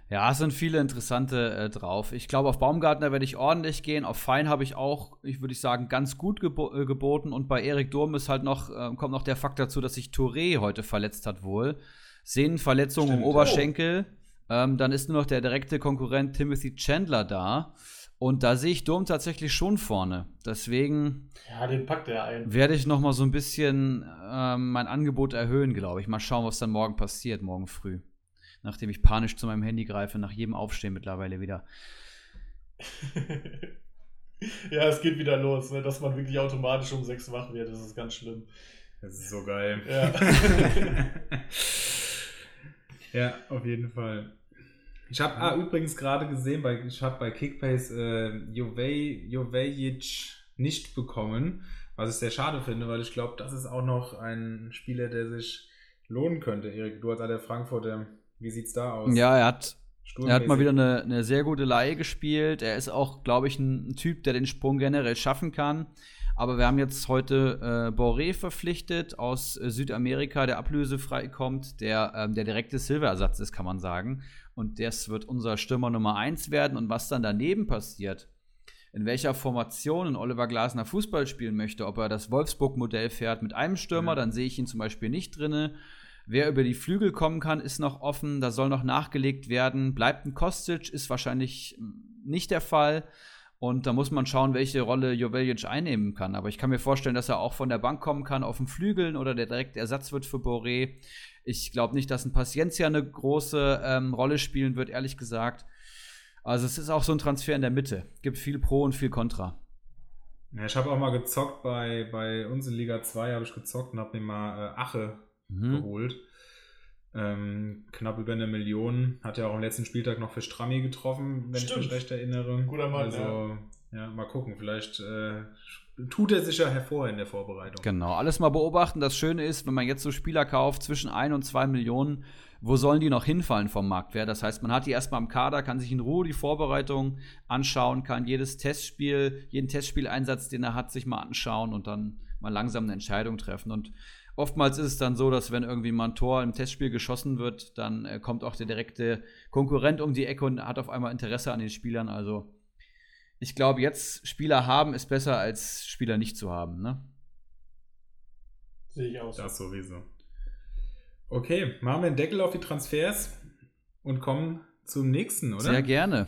Ja, es sind viele interessante äh, drauf. Ich glaube, auf Baumgartner werde ich ordentlich gehen. Auf Fein habe ich auch, ich würde sagen, ganz gut gebo äh, geboten. Und bei Erik Durm ist halt noch, äh, kommt noch der Fakt dazu, dass sich Touré heute verletzt hat wohl. Sehnenverletzung im Oberschenkel. Oh. Ähm, dann ist nur noch der direkte Konkurrent Timothy Chandler da. Und da sehe ich Dom tatsächlich schon vorne. Deswegen ja, den packt er ein. werde ich noch mal so ein bisschen ähm, mein Angebot erhöhen, glaube ich. Mal schauen, was dann morgen passiert, morgen früh. Nachdem ich panisch zu meinem Handy greife, nach jedem Aufstehen mittlerweile wieder. (laughs) ja, es geht wieder los, ne? dass man wirklich automatisch um sechs wach wird. Das ist ganz schlimm. Das ist so geil. Ja, (laughs) ja auf jeden Fall. Ich habe ah, übrigens gerade gesehen, bei, ich habe bei Kickbase äh, Jovejic nicht bekommen, was ich sehr schade finde, weil ich glaube, das ist auch noch ein Spieler, der sich lohnen könnte. Erik, du als alter Frankfurter, wie sieht's da aus? Ja, er hat, er hat mal wieder eine, eine sehr gute Laie gespielt. Er ist auch, glaube ich, ein Typ, der den Sprung generell schaffen kann. Aber wir haben jetzt heute äh, Boré verpflichtet aus äh, Südamerika, der ablösefrei kommt, der ähm, der direkte Silberersatz ist, kann man sagen und das wird unser Stürmer Nummer 1 werden. Und was dann daneben passiert, in welcher Formation Oliver Glasner Fußball spielen möchte, ob er das Wolfsburg-Modell fährt mit einem Stürmer, mhm. dann sehe ich ihn zum Beispiel nicht drinne. Wer über die Flügel kommen kann, ist noch offen. Da soll noch nachgelegt werden. Bleibt ein Kostic, ist wahrscheinlich hm, nicht der Fall. Und da muss man schauen, welche Rolle Joveljic einnehmen kann. Aber ich kann mir vorstellen, dass er auch von der Bank kommen kann auf den Flügeln oder der direkt Ersatz wird für Boré. Ich glaube nicht, dass ein Paciencia eine große ähm, Rolle spielen wird, ehrlich gesagt. Also es ist auch so ein Transfer in der Mitte. Gibt viel Pro und viel Contra. Ja, ich habe auch mal gezockt bei, bei uns in Liga 2, habe ich gezockt und habe mir mal äh, Ache mhm. geholt. Ähm, knapp über eine Million. Hat ja auch am letzten Spieltag noch für Strammi getroffen, wenn Stimmt. ich mich recht erinnere. Guter Mann, also, ja. ja. mal gucken. Vielleicht äh, tut er sich ja hervor in der Vorbereitung. Genau, alles mal beobachten. Das Schöne ist, wenn man jetzt so Spieler kauft zwischen 1 und 2 Millionen, wo sollen die noch hinfallen vom Marktwert? Das heißt, man hat die erstmal im Kader, kann sich in Ruhe die Vorbereitung anschauen, kann jedes Testspiel, jeden Testspieleinsatz, den er hat, sich mal anschauen und dann mal langsam eine Entscheidung treffen. Und oftmals ist es dann so, dass wenn irgendwie mal ein Tor im Testspiel geschossen wird, dann äh, kommt auch der direkte Konkurrent um die Ecke und hat auf einmal Interesse an den Spielern. Also ich glaube, jetzt Spieler haben ist besser als Spieler nicht zu haben, ne? Sehe ich auch. Das sowieso. Okay, machen wir einen Deckel auf die Transfers und kommen zum nächsten, oder? Sehr gerne.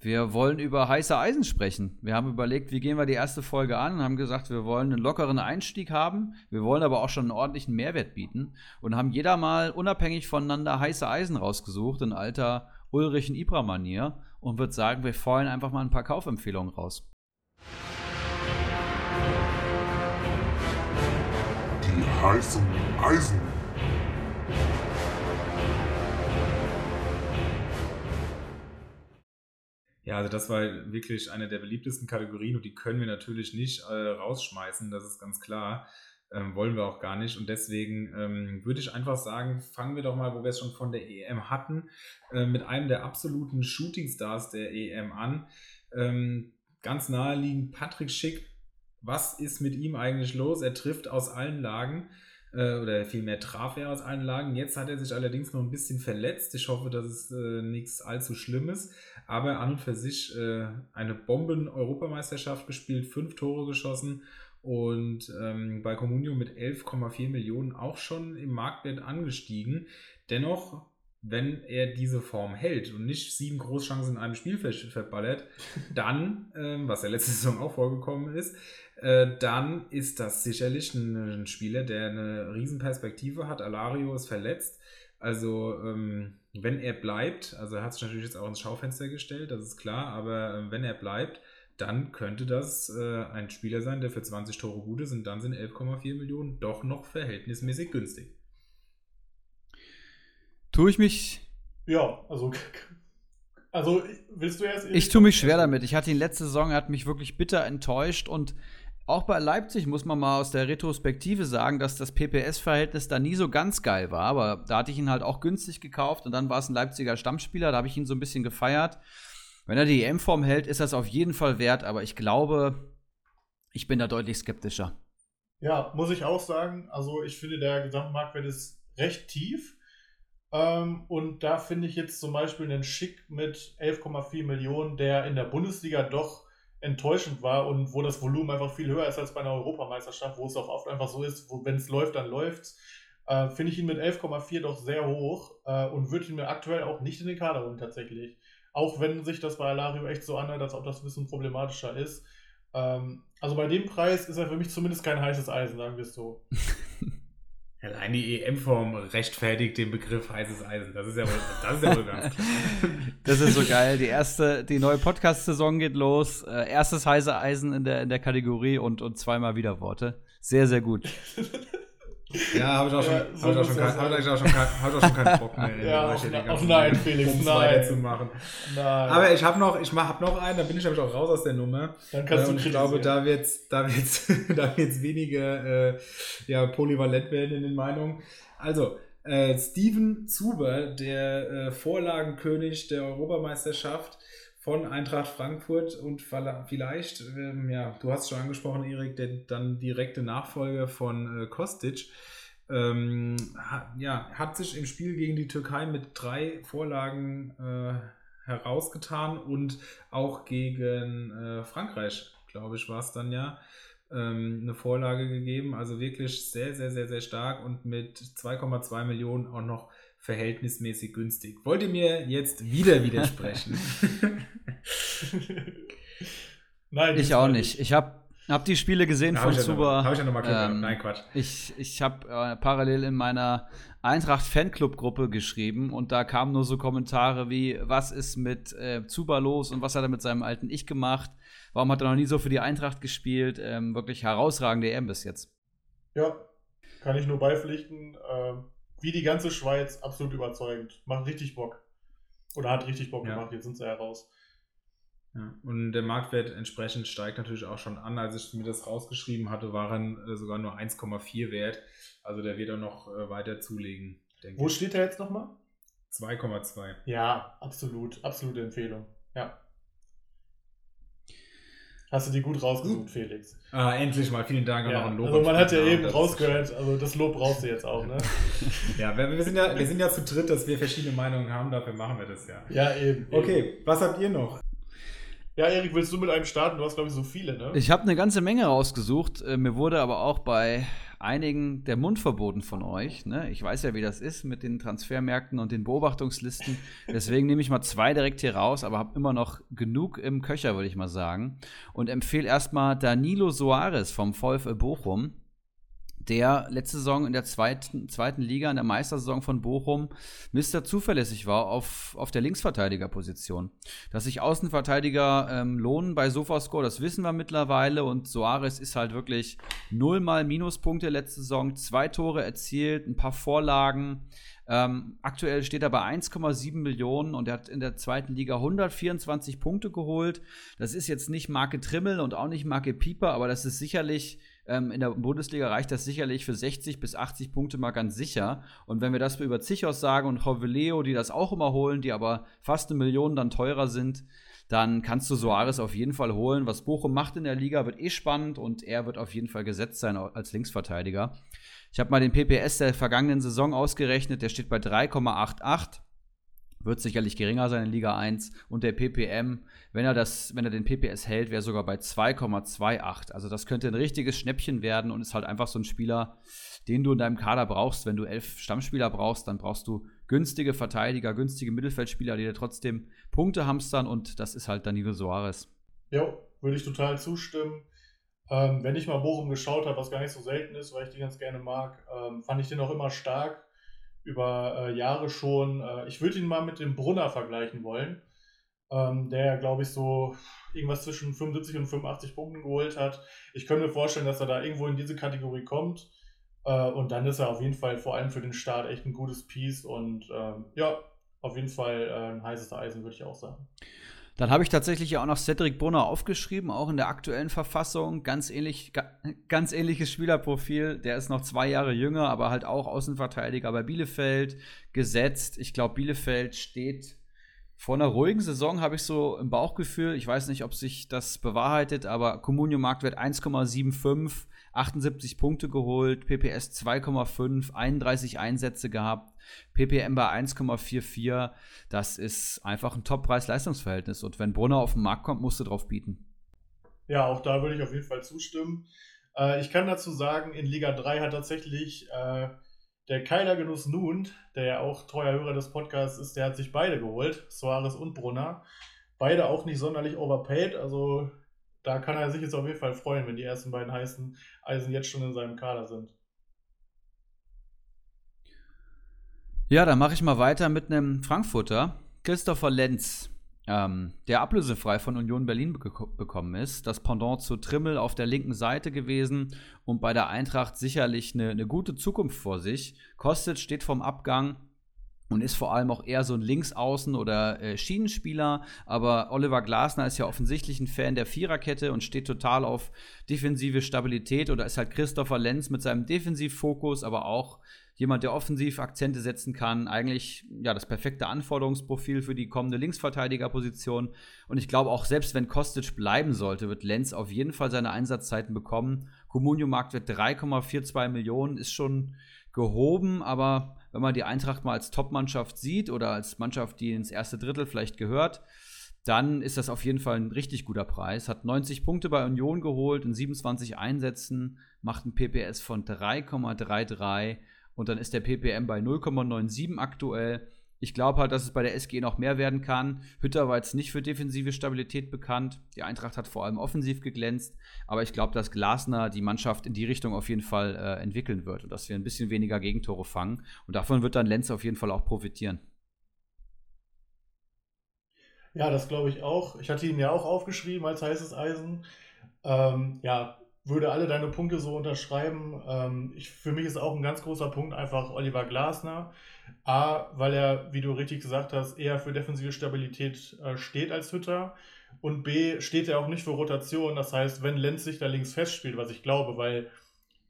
Wir wollen über heiße Eisen sprechen. Wir haben überlegt, wie gehen wir die erste Folge an und haben gesagt, wir wollen einen lockeren Einstieg haben. Wir wollen aber auch schon einen ordentlichen Mehrwert bieten und haben jeder mal unabhängig voneinander heiße Eisen rausgesucht in alter Ulrich und würde sagen, wir feuern einfach mal ein paar Kaufempfehlungen raus. Die heißen Eisen. Ja, also das war wirklich eine der beliebtesten Kategorien und die können wir natürlich nicht äh, rausschmeißen, das ist ganz klar. Ähm, wollen wir auch gar nicht. Und deswegen ähm, würde ich einfach sagen, fangen wir doch mal, wo wir es schon von der EM hatten, äh, mit einem der absoluten Shootingstars der EM an. Ähm, ganz naheliegend Patrick Schick. Was ist mit ihm eigentlich los? Er trifft aus allen Lagen äh, oder vielmehr traf er aus allen Lagen. Jetzt hat er sich allerdings noch ein bisschen verletzt. Ich hoffe, dass es äh, nichts allzu Schlimmes. Aber an und für sich äh, eine Bomben-Europameisterschaft gespielt, fünf Tore geschossen und ähm, bei Comunio mit 11,4 Millionen auch schon im Marktwert angestiegen. Dennoch, wenn er diese Form hält und nicht sieben Großchancen in einem Spiel verballert, (laughs) dann, ähm, was ja letzte Saison auch vorgekommen ist, äh, dann ist das sicherlich ein, ein, Spieler, der eine Riesenperspektive hat. Alario ist verletzt. Also, ähm, wenn er bleibt, also er hat sich natürlich jetzt auch ins Schaufenster gestellt, das ist klar, aber äh, wenn er bleibt, dann könnte das äh, ein Spieler sein, der für 20 Tore gut ist und dann sind 11,4 Millionen doch noch verhältnismäßig günstig. Tue ich mich. Ja, also. Also, willst du erst. Ich tue mich schwer damit. Ich hatte ihn letzte Saison, er hat mich wirklich bitter enttäuscht und auch bei Leipzig muss man mal aus der Retrospektive sagen, dass das PPS-Verhältnis da nie so ganz geil war. Aber da hatte ich ihn halt auch günstig gekauft und dann war es ein Leipziger Stammspieler. Da habe ich ihn so ein bisschen gefeiert. Wenn er die EM-Form hält, ist das auf jeden Fall wert. Aber ich glaube, ich bin da deutlich skeptischer. Ja, muss ich auch sagen. Also ich finde, der Gesamtmarktwert ist recht tief. Ähm, und da finde ich jetzt zum Beispiel einen Schick mit 11,4 Millionen, der in der Bundesliga doch enttäuschend war und wo das Volumen einfach viel höher ist als bei einer Europameisterschaft, wo es auch oft einfach so ist, wenn es läuft, dann läuft äh, finde ich ihn mit 11,4 doch sehr hoch äh, und würde ihn mir aktuell auch nicht in den Kader holen tatsächlich. Auch wenn sich das bei Alario echt so anhört, als ob das ein bisschen problematischer ist. Ähm, also bei dem Preis ist er für mich zumindest kein heißes Eisen, sagen wir es so. (laughs) Allein die EM-Form rechtfertigt den Begriff heißes Eisen. Das ist ja wohl, das ist ja wohl ganz klar. (laughs) Das ist so geil. Die erste, die neue Podcast-Saison geht los. Äh, erstes heiße Eisen in der, in der Kategorie und, und zweimal Widerworte. Sehr, sehr gut. (laughs) Ja, habe ich auch schon, ja, so hab ich auch schon, kein, hab ich auch schon, kein, hab ich auch schon keinen Bock mehr. (laughs) ja, auf nein, Felix, Bums nein. zu machen. Nein. Aber ich habe noch, ich hab noch einen, da bin ich nämlich auch raus aus der Nummer. Dann kannst äh, du Ich glaube, da wird es da wird's, (laughs) da wird's weniger äh, ja, polyvalent werden in den Meinungen. Also, äh, Steven Zuber, der äh, Vorlagenkönig der Europameisterschaft, von Eintracht Frankfurt und vielleicht, ähm, ja, du hast schon angesprochen, Erik, der dann direkte Nachfolger von äh, Kostic, ähm, hat, ja, hat sich im Spiel gegen die Türkei mit drei Vorlagen äh, herausgetan und auch gegen äh, Frankreich, glaube ich, war es dann ja, ähm, eine Vorlage gegeben. Also wirklich sehr, sehr, sehr, sehr stark und mit 2,2 Millionen auch noch verhältnismäßig günstig. Wollt ihr mir jetzt wieder widersprechen? (laughs) Nein, ich auch nicht. Ich habe hab die Spiele gesehen da von hab Zuba. Habe ich ja nochmal ähm, Nein, Quatsch. Ich, ich habe äh, parallel in meiner Eintracht-Fanclub-Gruppe geschrieben und da kamen nur so Kommentare wie: Was ist mit äh, Zuba los und was hat er mit seinem alten Ich gemacht? Warum hat er noch nie so für die Eintracht gespielt? Ähm, wirklich herausragende EM bis jetzt. Ja, kann ich nur beipflichten. Ähm wie die ganze Schweiz absolut überzeugend. Macht richtig Bock. Oder hat richtig Bock Ja. gemacht, jetzt sind sie heraus. Ja, und der Marktwert entsprechend steigt natürlich auch schon an. Als ich mir das rausgeschrieben hatte, waren äh, sogar nur 1,4 wert. Also der wird auch noch äh, weiter zulegen, denke Wo ich. steht er jetzt nochmal? 2,2. Ja, absolut. Absolute Empfehlung. Ja. Hast du die gut rausgesucht, Felix? Ah, endlich mal. Vielen Dank. auch Ja, noch ein Lob also man hat ja eben rausgehört, also das Lob brauchst du jetzt auch, ne? (laughs) Ja, wir, wir, sind ja, wir (laughs) sind ja zu dritt, dass wir verschiedene Meinungen haben. Dafür machen wir das ja. Ja, eben. eben. Okay, was habt ihr noch? Ja, Erik, willst du mit einem starten? Du hast, glaube ich, so viele, ne? Ich habe eine ganze Menge rausgesucht. Äh, mir wurde aber auch bei einigen der Mund verboten von euch. Ne? Ich weiß ja, wie das ist mit den Transfermärkten und den Beobachtungslisten. Deswegen nehme ich mal zwei direkt hier raus, aber habe immer noch genug im Köcher, würde ich mal sagen. Und empfehle erstmal Danilo Soares vom VfL Bochum der letzte Saison in der zweiten, zweiten Liga, in der Meistersaison von Bochum, Mr. zuverlässig war auf, auf der Linksverteidigerposition. Dass sich Außenverteidiger ähm, lohnen bei Sofascore, das wissen wir mittlerweile. Und Soares ist halt wirklich nullmal Minuspunkte letzte Saison, zwei Tore erzielt, ein paar Vorlagen. Ähm, aktuell steht er bei 1,7 Millionen und er hat in der zweiten Liga 124 Punkte geholt. Das ist jetzt nicht Marke Trimmel und auch nicht Marke Pieper, aber das ist sicherlich ähm, in der Bundesliga reicht das sicherlich für 60 bis 80 Punkte mal ganz sicher. Und wenn wir das über Zichos sagen und Joveleo, die das auch immer holen, die aber fast eine Million dann teurer sind, dann kannst du Soares auf jeden Fall holen. Was Bochum macht in der Liga, wird eh spannend und er wird auf jeden Fall gesetzt sein als Linksverteidiger. Ich habe mal den PPS der vergangenen Saison ausgerechnet, der steht bei 3,88. Wird sicherlich geringer sein in Liga 1. Und der PPM, wenn er, das, wenn er den PPS hält, wäre sogar bei 2,28. Also das könnte ein richtiges Schnäppchen werden und ist halt einfach so ein Spieler, den du in deinem Kader brauchst. Wenn du elf Stammspieler brauchst, dann brauchst du günstige Verteidiger, günstige Mittelfeldspieler, die dir trotzdem Punkte hamstern und das ist halt Danilo Soares. Jo, würde ich total zustimmen. Ähm, wenn ich mal Bochum geschaut habe, was gar nicht so selten ist, weil ich die ganz gerne mag, ähm, fand ich den auch immer stark über äh, Jahre schon. Äh, ich würde ihn mal mit dem Brunner vergleichen wollen. ähm, der, glaube ich, so irgendwas zwischen 75 und 85 Punkten geholt hat. Ich könnte mir vorstellen, dass er da irgendwo in diese Kategorie kommt. Äh, und dann ist er auf jeden Fall vor allem für den Start echt ein gutes Piece und ähm, ja, auf jeden Fall äh, ein heißes Eisen, würde ich auch sagen. Dann habe ich tatsächlich auch noch Cedric Brunner aufgeschrieben, auch in der aktuellen Verfassung. Ganz ähnlich, ganz ähnliches Spielerprofil. Der ist noch zwei Jahre jünger, aber halt auch Außenverteidiger bei Bielefeld gesetzt. Ich glaube, Bielefeld steht vor einer ruhigen Saison, habe ich so im Bauchgefühl. Ich weiß nicht, ob sich das bewahrheitet, aber Comunio Marktwert 1,75, 78 Punkte geholt, PPS 2,5, 31 Einsätze gehabt. PPM bei 1,44. Das ist einfach ein Top-Preis-Leistungsverhältnis. Und wenn Brunner auf den Markt kommt, musst du drauf bieten. Ja, auch da würde ich auf jeden Fall zustimmen. Äh, ich kann dazu sagen, in Liga 3 hat tatsächlich äh, der Keiler Genuss Nun, der ja auch treuer Hörer des Podcasts ist, der hat sich beide geholt, Soares und Brunner. Beide auch nicht sonderlich overpaid, also da kann er sich jetzt auf jeden Fall freuen, wenn die ersten beiden heißen Eisen jetzt schon in seinem Kader sind. Ja, dann mache ich mal weiter mit einem Frankfurter, Christopher Lenz, ähm, der ablösefrei von Union Berlin be bekommen ist. Das Pendant zu Trimmel auf der linken Seite gewesen und bei der Eintracht sicherlich eine, eine gute Zukunft vor sich. Kostet steht vom Abgang und ist vor allem auch eher so ein Linksaußen- oder äh, Schienenspieler. Aber Oliver Glasner ist ja offensichtlich ein Fan der Viererkette und steht total auf defensive Stabilität. Oder ist halt Christopher Lenz mit seinem Defensivfokus, aber auch jemand, der offensiv Akzente setzen kann. Eigentlich ja das perfekte Anforderungsprofil für die kommende Linksverteidigerposition. Und ich glaube auch, selbst wenn Kostic bleiben sollte, wird Lenz auf jeden Fall seine Einsatzzeiten bekommen. Comunio-Marktwert 3,42 Millionen ist schon gehoben, aber wenn man die Eintracht mal als Top-Mannschaft sieht oder als Mannschaft, die ins erste Drittel vielleicht gehört, dann ist das auf jeden Fall ein richtig guter Preis. Hat 90 Punkte bei Union geholt in 27 Einsätzen, macht ein PPS von 3,33 und dann ist der PPM bei 0,97 aktuell. Ich glaube halt, dass es bei der SG noch mehr werden kann. Hütter war jetzt nicht für defensive Stabilität bekannt. Die Eintracht hat vor allem offensiv geglänzt. Aber ich glaube, dass Glasner die Mannschaft in die Richtung auf jeden Fall äh, entwickeln wird und dass wir ein bisschen weniger Gegentore fangen. Und davon wird dann Lenz auf jeden Fall auch profitieren. Ja, das glaube ich auch. Ich hatte ihn ja auch aufgeschrieben als heißes Eisen. Ähm, ja, würde alle deine Punkte so unterschreiben. Ähm, ich, für mich ist auch ein ganz großer Punkt einfach Oliver Glasner. A, weil er, wie du richtig gesagt hast, eher für defensive Stabilität äh, steht als Hütter. Und B, steht er auch nicht für Rotation. Das heißt, wenn Lenz sich da links festspielt, was ich glaube, weil,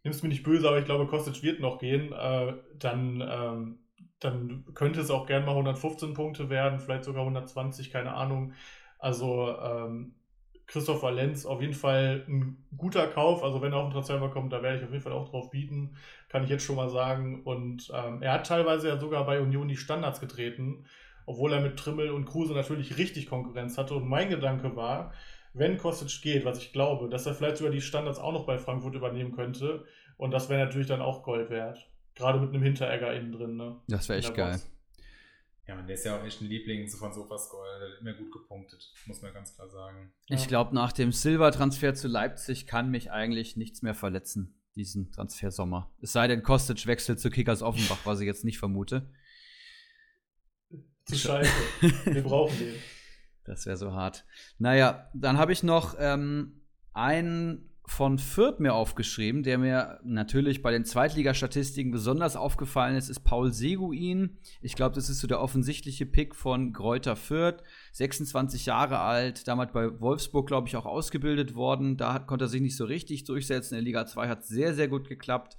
nimm's mir nicht böse, aber ich glaube, Kostic wird noch gehen, äh, dann, ähm, dann könnte es auch gern mal 115 Punkte werden, vielleicht sogar 120, keine Ahnung. Also ähm, Christopher Lenz auf jeden Fall ein guter Kauf. Also wenn er auf den Transfer kommt, da werde ich auf jeden Fall auch drauf bieten, kann ich jetzt schon mal sagen. Und ähm, er hat teilweise ja sogar bei Union die Standards getreten, obwohl er mit Trimmel und Kruse natürlich richtig Konkurrenz hatte. Und mein Gedanke war, wenn Kostic geht, was ich glaube, dass er vielleicht sogar die Standards auch noch bei Frankfurt übernehmen könnte. Und das wäre natürlich dann auch Gold wert. Gerade mit einem Hinteregger innen drin. Ne? Das wäre echt geil. Box. Ja, und der ist ja auch echt ein Liebling von Sofascore. Der hat immer gut gepunktet, muss man ganz klar sagen. Ich glaube, nach dem Silber-Transfer zu Leipzig kann mich eigentlich nichts mehr verletzen, diesen Transfersommer. Es sei denn, Kostic wechselt zu Kickers Offenbach, was ich jetzt nicht vermute. Zu scheiße. (laughs) Wir brauchen den. Das wäre so hart. Naja, dann habe ich noch ähm, einen von Fürth mir aufgeschrieben, der mir natürlich bei den Zweitligastatistiken besonders aufgefallen ist, ist Paul Seguin. Ich glaube, das ist so der offensichtliche Pick von Gräuter Fürth. 26 Jahre alt, damals bei Wolfsburg, glaube ich, auch ausgebildet worden. Da hat, konnte er sich nicht so richtig durchsetzen. In der Liga 2 hat sehr, sehr gut geklappt.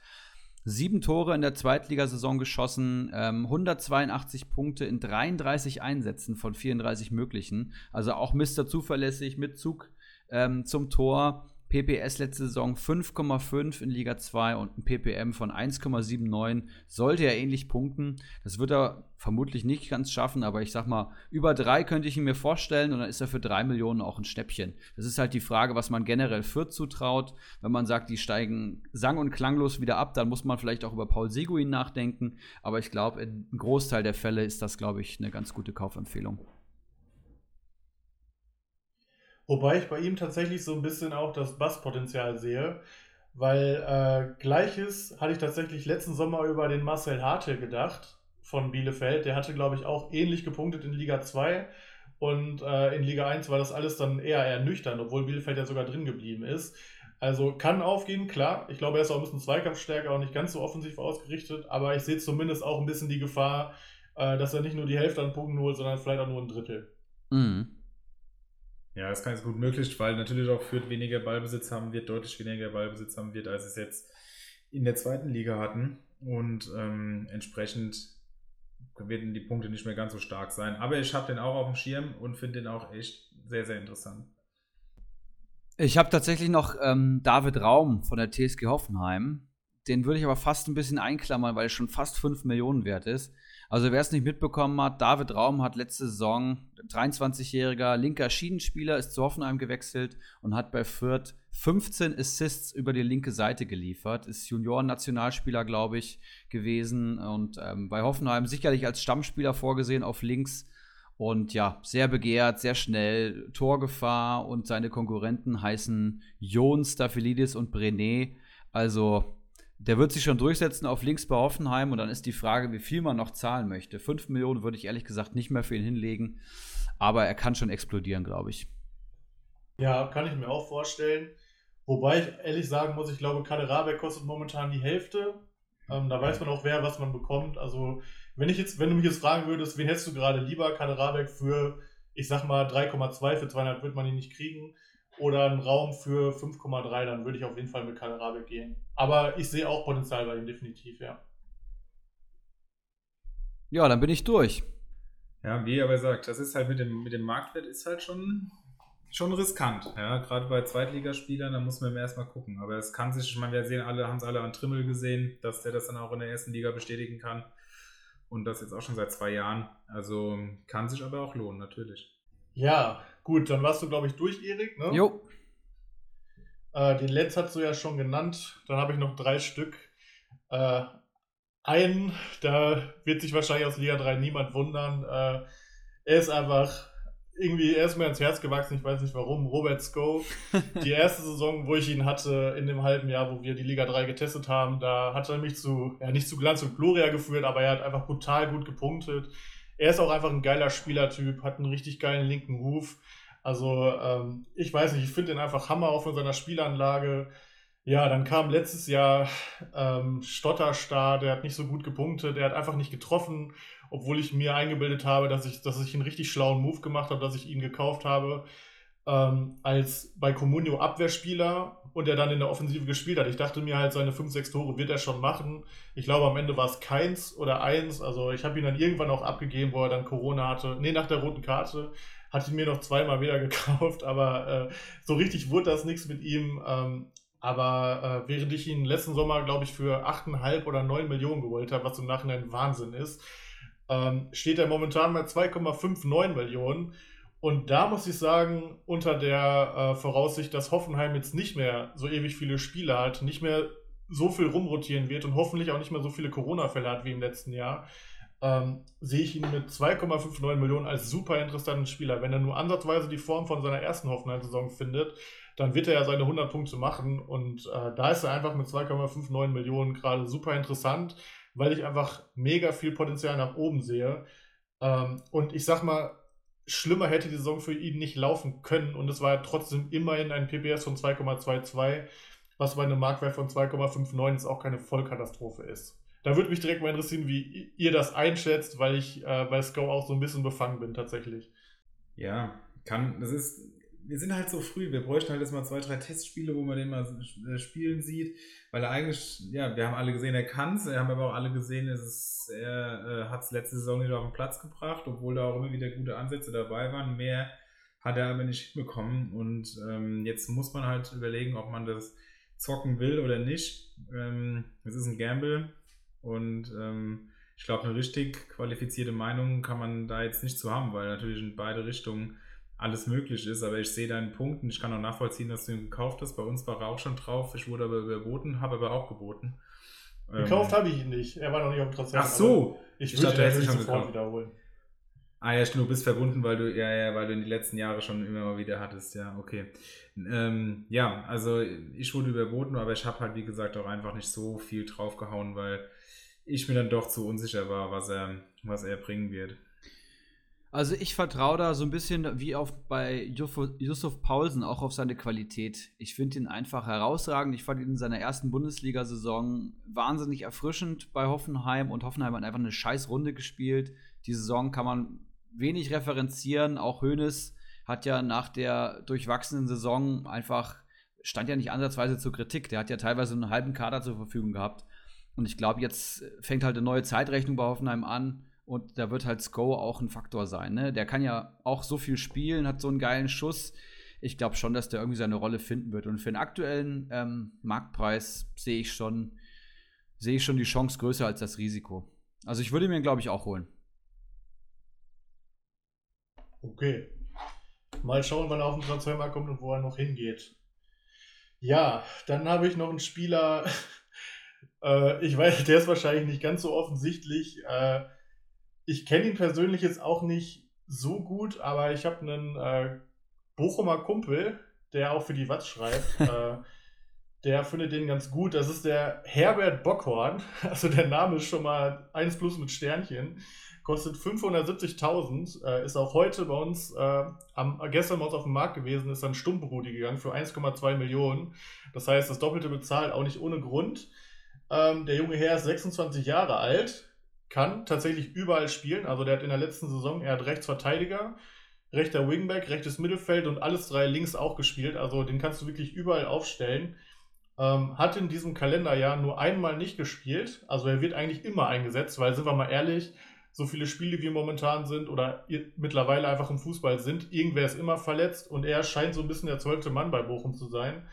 Sieben Tore in der Zweitligasaison geschossen, ähm, 182 Punkte in 33 Einsätzen von 34 möglichen. Also auch Mr. Zuverlässig mit Zug ähm, zum Tor PPS letzte Saison 5,5 in Liga 2 und ein PPM von 1,79. Sollte er ähnlich punkten. Das wird er vermutlich nicht ganz schaffen, aber ich sag mal, über drei könnte ich ihn mir vorstellen und dann ist er für drei Millionen auch ein Schnäppchen. Das ist halt die Frage, was man generell Fürth zutraut. Wenn man sagt, die steigen sang- und klanglos wieder ab, dann muss man vielleicht auch über Paul Seguin nachdenken. Aber ich glaube, einem Großteil der Fälle ist das, glaube ich, eine ganz gute Kaufempfehlung. Wobei ich bei ihm tatsächlich so ein bisschen auch das Basspotenzial sehe, weil äh, gleiches hatte ich tatsächlich letzten Sommer über den Marcel Hartel gedacht von Bielefeld. Der hatte, glaube ich, auch ähnlich gepunktet in Liga 2 Und äh, in Liga 1 war das alles dann eher ernüchternd, obwohl Bielefeld ja sogar drin geblieben ist. Also kann aufgehen, klar. Ich glaube, er ist auch ein bisschen zweikampfstärker und nicht ganz so offensiv ausgerichtet, aber ich sehe zumindest auch ein bisschen die Gefahr, äh, dass er nicht nur die Hälfte an Punkten holt, sondern vielleicht auch nur ein Drittel. Mhm. Ja, das kann jetzt gut möglich, weil natürlich auch Fürth weniger Ballbesitz haben wird, deutlich weniger Ballbesitz haben wird, als es jetzt in der zweiten Liga hatten. Und ähm, entsprechend werden die Punkte nicht mehr ganz so stark sein. Aber ich habe den auch auf dem Schirm und finde den auch echt sehr, sehr interessant. Ich habe tatsächlich noch ähm, David Raum von der TSG Hoffenheim. Den würde ich aber fast ein bisschen einklammern, weil er schon fast 5 Millionen wert ist. Also wer es nicht mitbekommen hat, David Raum hat letzte Saison, 23-jähriger linker Schienenspieler, ist zu Hoffenheim gewechselt und hat bei Fürth 15 Assists über die linke Seite geliefert. Ist Junioren-Nationalspieler, glaube ich, gewesen und ähm, bei Hoffenheim sicherlich als Stammspieler vorgesehen auf links und ja, sehr begehrt, sehr schnell, Torgefahr und seine Konkurrenten heißen Jon Staphylidis und Brené. Also, der wird sich schon durchsetzen auf links bei Hoffenheim und dann ist die Frage, wie viel man noch zahlen möchte. 5 Millionen würde ich ehrlich gesagt nicht mehr für ihn hinlegen, aber er kann schon explodieren, glaube ich. Ja, kann ich mir auch vorstellen. Wobei ich ehrlich sagen muss, ich glaube, Kader Rabeck kostet momentan die Hälfte. Ähm, da weiß man auch, wer was man bekommt. Also wenn ich jetzt, wenn du mich jetzt fragen würdest, wen hättest du gerade lieber, Kalle Rabeck für, ich sag mal, 3,2 für 200 wird man ihn nicht kriegen oder einen Raum für 5,3, dann würde ich auf jeden Fall mit Kalle Rabeck gehen. Aber ich sehe auch Potenzial bei ihm definitiv, ja. Ja, dann bin ich durch. Ja, wie er aber sagt, das ist halt mit dem, mit dem Marktwert ist halt schon, schon riskant. Ja, gerade bei Zweitligaspielern, da muss man erstmal gucken. Aber es kann sich, ich meine, wir sehen alle, haben es alle an Trimmel gesehen, dass der das dann auch in der ersten Liga bestätigen kann. Und das jetzt auch schon seit zwei Jahren. Also kann sich aber auch lohnen, natürlich. Ja, gut, dann warst du, glaube ich, durch, Erik. Ne? Jo. Äh, den Letz hast du ja schon genannt. Dann habe ich noch drei Stück. Äh, einen, da wird sich wahrscheinlich aus Liga 3 niemand wundern. Äh, er ist einfach irgendwie, er ist mir ans Herz gewachsen, ich weiß nicht warum. Robert Sko, (laughs) die erste Saison, wo ich ihn hatte, in dem halben Jahr, wo wir die Liga 3 getestet haben, da hat er mich zu, ja, nicht zu Glanz und Gloria geführt, aber er hat einfach brutal gut gepunktet. Er ist auch einfach ein geiler Spielertyp, hat einen richtig geilen linken Ruf. Also, ähm, ich weiß nicht, ich finde ihn einfach Hammer auch von seiner Spielanlage. Ja, dann kam letztes Jahr ähm, Stotterstar, der hat nicht so gut gepunktet, der hat einfach nicht getroffen obwohl ich mir eingebildet habe, dass ich, dass ich einen richtig schlauen Move gemacht habe, dass ich ihn gekauft habe ähm, als bei Comunio Abwehrspieler und er dann in der Offensive gespielt hat. Ich dachte mir halt, seine 5, 6 Tore wird er schon machen. Ich glaube, am Ende war es keins oder eins. Also ich habe ihn dann irgendwann auch abgegeben, wo er dann Corona hatte. Nee, nach der roten Karte hatte ich mir noch zweimal wieder (laughs) gekauft, aber äh, so richtig wurde das nichts mit ihm. Ähm, aber äh, während ich ihn letzten Sommer, glaube ich, für 8,5 oder 9 Millionen geholt habe, was im Nachhinein Wahnsinn ist, ähm, steht er momentan bei 2,59 Millionen. Und da muss ich sagen, unter der äh, Voraussicht, dass Hoffenheim jetzt nicht mehr so ewig viele Spiele hat, nicht mehr so viel rumrotieren wird und hoffentlich auch nicht mehr so viele Corona-Fälle hat wie im letzten Jahr, ähm, sehe ich ihn mit 2,59 Millionen als super interessanten Spieler. Wenn er nur ansatzweise die Form von seiner ersten Hoffenheim-Saison findet, dann wird er ja seine 100 Punkte machen und äh, da ist er einfach mit 2,59 Millionen gerade super interessant weil ich einfach mega viel Potenzial nach oben sehe. Ähm, und ich sag mal, schlimmer hätte die Saison für ihn nicht laufen können. Und es war ja trotzdem immerhin ein PPS von 2,22, was bei einem Marktwert von 2,59 jetzt auch keine Vollkatastrophe ist. Da würde mich direkt mal interessieren, wie ihr das einschätzt, weil ich äh, bei Sco auch so ein bisschen befangen bin tatsächlich. Ja, kann, das ist wir sind halt so früh. Wir bräuchten halt jetzt mal zwei, drei Testspiele, wo man den mal äh, spielen sieht. Weil er eigentlich, ja, wir haben alle gesehen, er kann es. Wir haben aber auch alle gesehen, ist, er äh, hat es letzte Saison nicht auf den Platz gebracht, obwohl da auch immer wieder gute Ansätze dabei waren. Mehr hat er aber nicht hinbekommen. Und ähm, jetzt muss man halt überlegen, ob man das zocken will oder nicht. Ähm, es ist ein Gamble. Und ähm, ich glaube, eine richtig qualifizierte Meinung kann man da jetzt nicht zu haben, weil natürlich in beide Richtungen alles möglich ist, aber ich sehe deinen Punkt und ich kann auch nachvollziehen, dass du ihn gekauft hast. Bei uns war er auch schon drauf, ich wurde aber überboten, habe aber auch geboten. Gekauft ähm, habe ich ihn nicht, er war noch nicht auf dem Transfer. Ach so! Ich, ich würde ihn sofort gekauft. wiederholen. Ah ja, du bist verbunden, weil du, ja, ja, weil du in die letzten Jahre schon immer mal wieder hattest, ja, okay. Ähm, ja, also ich wurde überboten, aber ich habe halt, wie gesagt, auch einfach nicht so viel draufgehauen, weil ich mir dann doch zu unsicher war, was er, was er bringen wird. Also ich vertraue da so ein bisschen wie auf bei Yusuf Paulsen auch auf seine Qualität. Ich finde ihn einfach herausragend. Ich fand ihn in seiner ersten Bundesliga-Saison wahnsinnig erfrischend bei Hoffenheim und Hoffenheim hat einfach eine scheiß Runde gespielt. Die Saison kann man wenig referenzieren. Auch Hoeneß hat ja nach der durchwachsenen Saison einfach stand ja nicht ansatzweise zur Kritik. Der hat ja teilweise einen halben Kader zur Verfügung gehabt. Und ich glaube, jetzt fängt halt eine neue Zeitrechnung bei Hoffenheim an und da wird halt Sko auch ein Faktor sein. Ne? Der kann ja auch so viel spielen, hat so einen geilen Schuss. Ich glaube schon, dass der irgendwie seine Rolle finden wird. Und für den aktuellen ähm, Marktpreis sehe ich schon, sehe ich schon die Chance größer als das Risiko. Also ich würde mir, glaube ich, auch holen. Okay. Mal schauen, wann er auf den Transfermarkt kommt und wo er noch hingeht. Ja, dann habe ich noch einen Spieler. (laughs) äh, ich weiß, der ist wahrscheinlich nicht ganz so offensichtlich. Äh, ich kenne ihn persönlich jetzt auch nicht so gut, aber ich habe einen äh, Bochumer Kumpel, der auch für die Watz schreibt. (laughs) äh, der findet den ganz gut. Das ist der Herbert Bockhorn. (laughs) Also der Name ist schon mal 1 plus mit Sternchen. Kostet 570.000. Äh, ist auch heute bei uns, äh, am, gestern bei uns auf dem Markt gewesen, ist dann Stummbrudi gegangen für 1,2 Millionen. Das heißt, das Doppelte bezahlt auch nicht ohne Grund. Ähm, der junge Herr ist 26 Jahre alt kann tatsächlich überall spielen. Also der hat in der letzten Saison, er hat Rechtsverteidiger, rechter Wingback, rechtes Mittelfeld und alles drei links auch gespielt. Also den kannst du wirklich überall aufstellen. Ähm, hat in diesem Kalenderjahr nur einmal nicht gespielt. Also er wird eigentlich immer eingesetzt, weil sind wir mal ehrlich, so viele Spiele wie momentan sind oder mittlerweile einfach im Fußball sind, irgendwer ist immer verletzt und er scheint so ein bisschen der zwölfte Mann bei Bochum zu sein.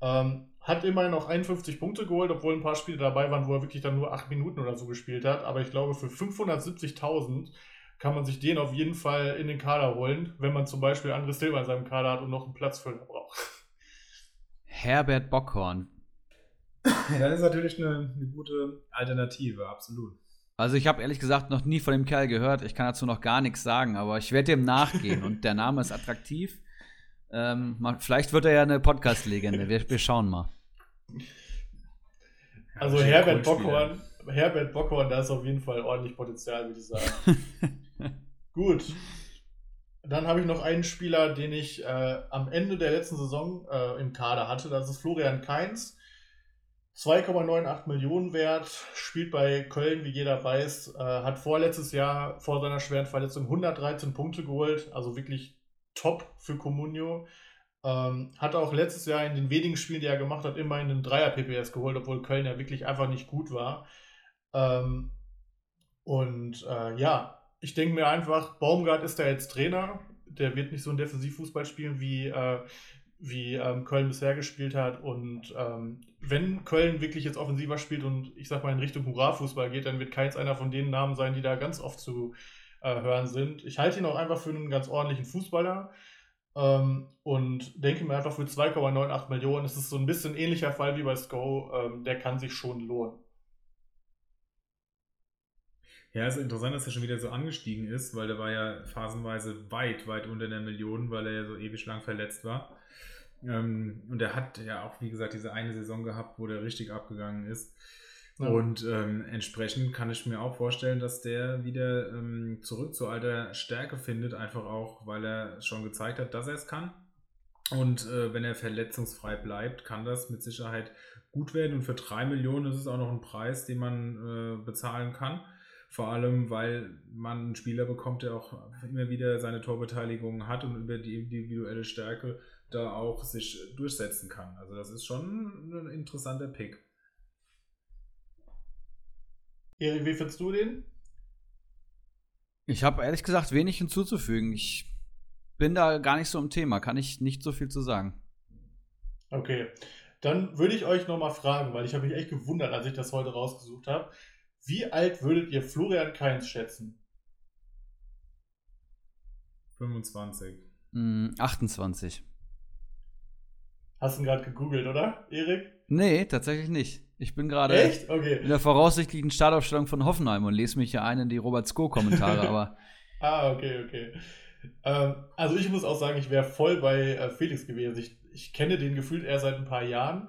Ähm, hat immerhin noch 51 Punkte geholt, obwohl ein paar Spiele dabei waren, wo er wirklich dann nur 8 Minuten oder so gespielt hat. Aber ich glaube, für 570.000 kann man sich den auf jeden Fall in den Kader holen, wenn man zum Beispiel André Silva in seinem Kader hat und noch einen Platzfüller braucht. Herbert Bockhorn. Ja, das ist natürlich eine, eine gute Alternative, absolut. Also ich habe ehrlich gesagt noch nie von dem Kerl gehört. Ich kann dazu noch gar nichts sagen, aber ich werde dem nachgehen und der Name ist attraktiv. Ähm, vielleicht wird er ja eine Podcast-Legende. Wir, wir, schauen mal. Also Herbert Bockhorn, Herbert Bockhorn, da ist auf jeden Fall ordentlich Potenzial, würde ich sagen. (laughs) Gut. Dann habe ich noch einen Spieler, den ich äh, am Ende der letzten Saison äh, im Kader hatte. Das ist Florian Kainz. 2,98 Millionen wert, spielt bei Köln, wie jeder weiß, äh, hat vorletztes Jahr vor seiner schweren Verletzung 113 Punkte geholt, also wirklich top für Comunio. Ähm, hat auch letztes Jahr in den wenigen Spielen, die er gemacht hat, immerhin einen Dreier-PPS geholt, obwohl Köln ja wirklich einfach nicht gut war. Ähm, und äh, ja, ich denke mir einfach, Baumgart ist da jetzt Trainer. Der wird nicht so einen Defensivfußball spielen, wie, äh, wie ähm, Köln bisher gespielt hat. Und ähm, wenn Köln wirklich jetzt offensiver spielt und ich sag mal in Richtung Hurra-Fußball geht, dann wird keins einer von den Namen sein, die da ganz oft zu äh, hören sind. Ich halte ihn auch einfach für einen ganz ordentlichen Fußballer ähm, und denke mir einfach für 2,98 Millionen, es ist so ein bisschen ähnlicher Fall wie bei Sko, ähm, der kann sich schon lohnen. Ja, es ist interessant, dass er schon wieder so angestiegen ist, weil der war ja phasenweise weit, weit unter der Million, weil er ja so ewig lang verletzt war. Ähm, und er hat ja auch, wie gesagt, diese eine Saison gehabt, wo der richtig abgegangen ist. Ja. Und ähm, entsprechend kann ich mir auch vorstellen, dass der wieder ähm, zurück zu alter Stärke findet, einfach auch, weil er schon gezeigt hat, dass er es kann. Und äh, wenn er verletzungsfrei bleibt, kann das mit Sicherheit gut werden. Und für drei Millionen ist es auch noch ein Preis, den man äh, bezahlen kann. Vor allem, weil man einen Spieler bekommt, der auch immer wieder seine Torbeteiligung hat und über die individuelle Stärke da auch sich durchsetzen kann. Also das ist schon ein interessanter Pick. Erik, wie findest du den? Ich habe ehrlich gesagt wenig hinzuzufügen. Ich bin da gar nicht so im Thema, kann ich nicht so viel zu sagen. Okay, dann würde ich euch nochmal fragen, weil ich habe mich echt gewundert, als ich das heute rausgesucht habe. Wie alt würdet ihr Florian Kainz schätzen? 25. Mm, 28. Hast du ihn gerade gegoogelt, oder, Erik? Nee, tatsächlich nicht. Ich bin gerade okay. in der voraussichtlichen Startaufstellung von Hoffenheim und lese mich hier ein in die Robert Sko-Kommentare, aber. (laughs) ah, okay, okay. Ähm, also ich muss auch sagen, ich wäre voll bei äh, Felix gewesen. Ich, ich kenne den gefühlt eher seit ein paar Jahren.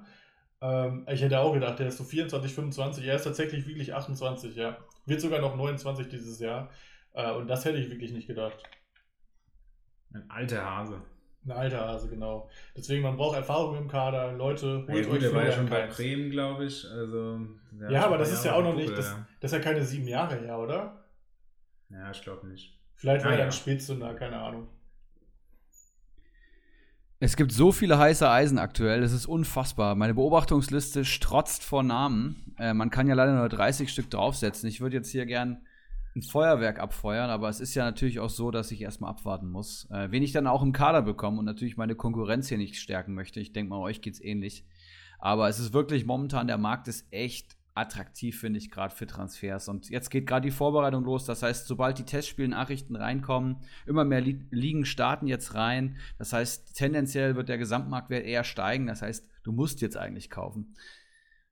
Ähm, ich hätte auch gedacht, der ist so 24, 25. Er ist tatsächlich wirklich 28, ja. Wird sogar noch 29 dieses Jahr. Äh, und das hätte ich wirklich nicht gedacht. Ein alter Hase. Ein alter Hase, genau. Deswegen, man braucht Erfahrung im Kader. Leute, Ja, gut, der war ja schon bei Bremen, glaube ich. Also, Ja, hat aber das ist ja auch noch nicht, Buckel, das, das ist ja keine sieben Jahre her, oder? Ja, ja ich glaube nicht. Vielleicht war Ah, er ja. ein Spätzünder, keine Ahnung. Es gibt so viele heiße Eisen aktuell, es ist unfassbar. Meine Beobachtungsliste strotzt vor Namen. Äh, man kann ja leider nur 30 Stück draufsetzen. Ich würde jetzt hier gern ein Feuerwerk abfeuern, aber es ist ja natürlich auch so, dass ich erstmal abwarten muss. Äh, wen ich dann auch im Kader bekomme und natürlich meine Konkurrenz hier nicht stärken möchte. Ich denke mal, euch geht's ähnlich. Aber es ist wirklich momentan, der Markt ist echt attraktiv, finde ich, gerade für Transfers. Und jetzt geht gerade die Vorbereitung los. Das heißt, sobald die Testspielnachrichten reinkommen, immer mehr Li Ligen starten jetzt rein. Das heißt, tendenziell wird der Gesamtmarktwert eher steigen. Das heißt, du musst jetzt eigentlich kaufen.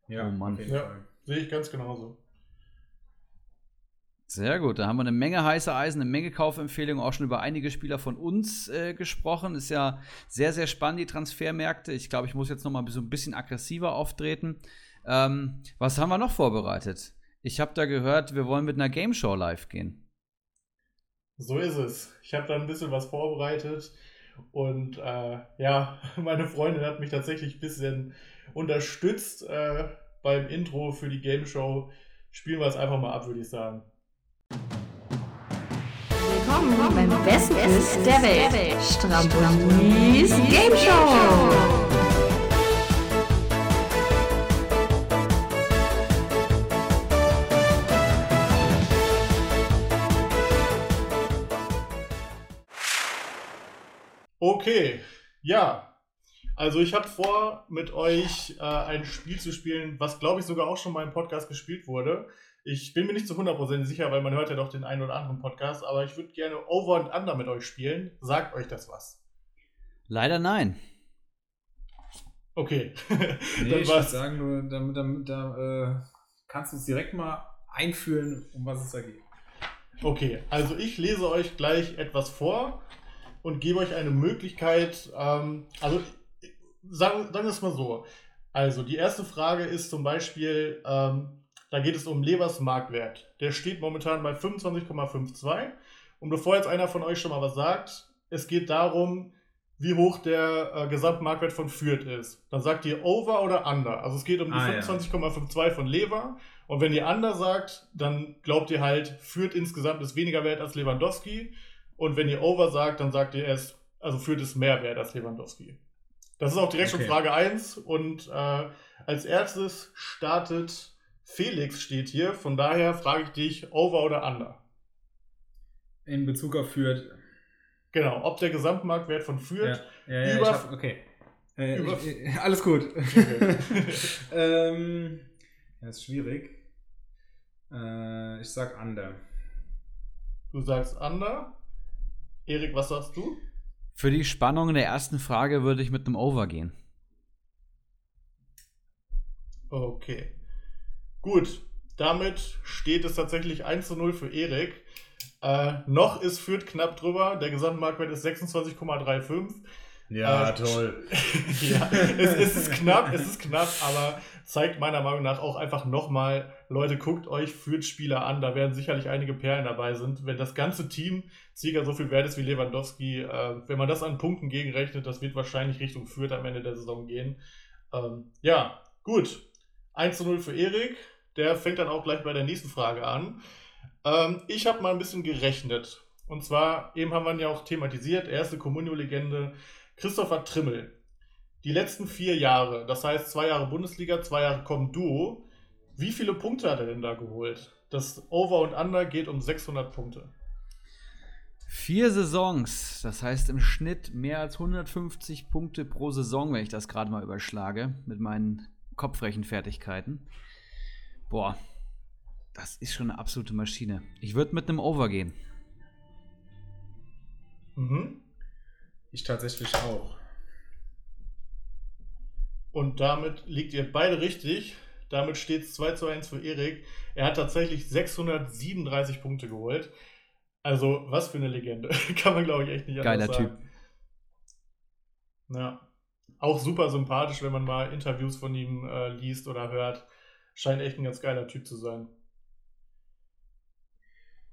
Ja, Oh Mann. Ja. Sehe ich ganz genauso. Sehr gut, da haben wir eine Menge heiße Eisen, eine Menge Kaufempfehlungen, auch schon über einige Spieler von uns äh, gesprochen. Ist ja sehr, sehr spannend, die Transfermärkte. Ich glaube, ich muss jetzt noch mal so ein bisschen aggressiver auftreten. Ähm, was haben wir noch vorbereitet? Ich habe da gehört, wir wollen mit einer Game Show live gehen. So ist es. Ich habe da ein bisschen was vorbereitet und äh, ja, (laughs) meine Freundin hat mich tatsächlich ein bisschen unterstützt äh, beim Intro für die Game Show. Spielen wir es einfach mal ab, würde ich sagen. Willkommen beim besten Quiz der Welt. Strambolis Game Show. Okay, ja. Also ich habe vor, mit euch äh, ein Spiel zu spielen, was glaube ich sogar auch schon mal im Podcast gespielt wurde. Ich bin mir nicht zu 100% sicher, weil man hört ja doch den einen oder anderen Podcast, aber ich würde gerne Over and Under mit euch spielen. Sagt euch das was? Leider nein. Okay. (laughs) Nee, Dann ich würde war's. sagen, nur damit, damit, da äh, kannst du uns direkt mal einführen, um was es da geht. Okay, also ich lese euch gleich etwas vor und gebe euch eine Möglichkeit, ähm, also sagen, sagen wir es mal so. Also die erste Frage ist zum Beispiel, ähm, da geht es um Levers Marktwert. Der steht momentan bei 25,52. Und bevor jetzt einer von euch schon mal was sagt, es geht darum, wie hoch der äh, Gesamtmarktwert von Fürth ist. Dann sagt ihr Over oder Under. Also es geht um die Ah, ja. 25,52 von Lever. Und wenn ihr Under sagt, dann glaubt ihr halt, Fürth insgesamt ist weniger wert als Lewandowski. Und wenn ihr Over sagt, dann sagt ihr erst, also Fürth ist mehr wert als Lewandowski. Das ist auch direkt schon Okay. Frage 1. Und äh, als erstes startet Felix, steht hier. Von daher frage ich dich, Over oder Under? In Bezug auf Fürth. Genau, ob der Gesamtmarktwert von Fürth Ja, ja, ja Über- ich hab, okay. Äh, Über- ich, äh, alles gut. (laughs) Okay. (laughs) ähm, ja, ist schwierig. Äh, ich sag Under. Du sagst Under. Erik, was sagst du? Für die Spannung in der ersten Frage würde ich mit einem Over gehen. Okay. Gut, damit steht es tatsächlich 1 zu 0 für Erik. Äh, noch ist Fürth knapp drüber. Der Gesamtmarktwert ist 26,35. Ja, Äh, toll. (laughs) ja, es, es ist knapp, es ist knapp, aber zeigt meiner Meinung nach auch einfach nochmal, Leute, guckt euch Fürth-Spieler an, da werden sicherlich einige Perlen dabei sind. Wenn das ganze Team circa so viel wert ist wie Lewandowski, äh, wenn man das an Punkten gegenrechnet, das wird wahrscheinlich Richtung Fürth am Ende der Saison gehen. Ähm, ja, gut. 1 zu 0 für Erik. Der fängt dann auch gleich bei der nächsten Frage an. Ähm, ich habe mal ein bisschen gerechnet. Und zwar, eben haben wir ihn ja auch thematisiert, erste Comunio-Legende Christopher Trimmel. Die letzten vier Jahre, das heißt zwei Jahre Bundesliga, zwei Jahre Com Duo. Wie viele Punkte hat er denn da geholt? Das Over und Under geht um 600 Punkte. Vier Saisons, das heißt im Schnitt mehr als 150 Punkte pro Saison, wenn ich das gerade mal überschlage, mit meinen Kopfrechenfertigkeiten. Boah, das ist schon eine absolute Maschine. Ich würde mit einem Over gehen. Mhm. Ich tatsächlich auch. Und damit liegt ihr beide richtig. Damit steht es 2 zu 1 für Erik. Er hat tatsächlich 637 Punkte geholt. Also, was für eine Legende. (laughs) Kann man, glaube ich, echt nicht Geiler anders sagen. Ja. Auch super sympathisch, wenn man mal Interviews von ihm äh, liest oder hört. Scheint echt ein ganz geiler Typ zu sein.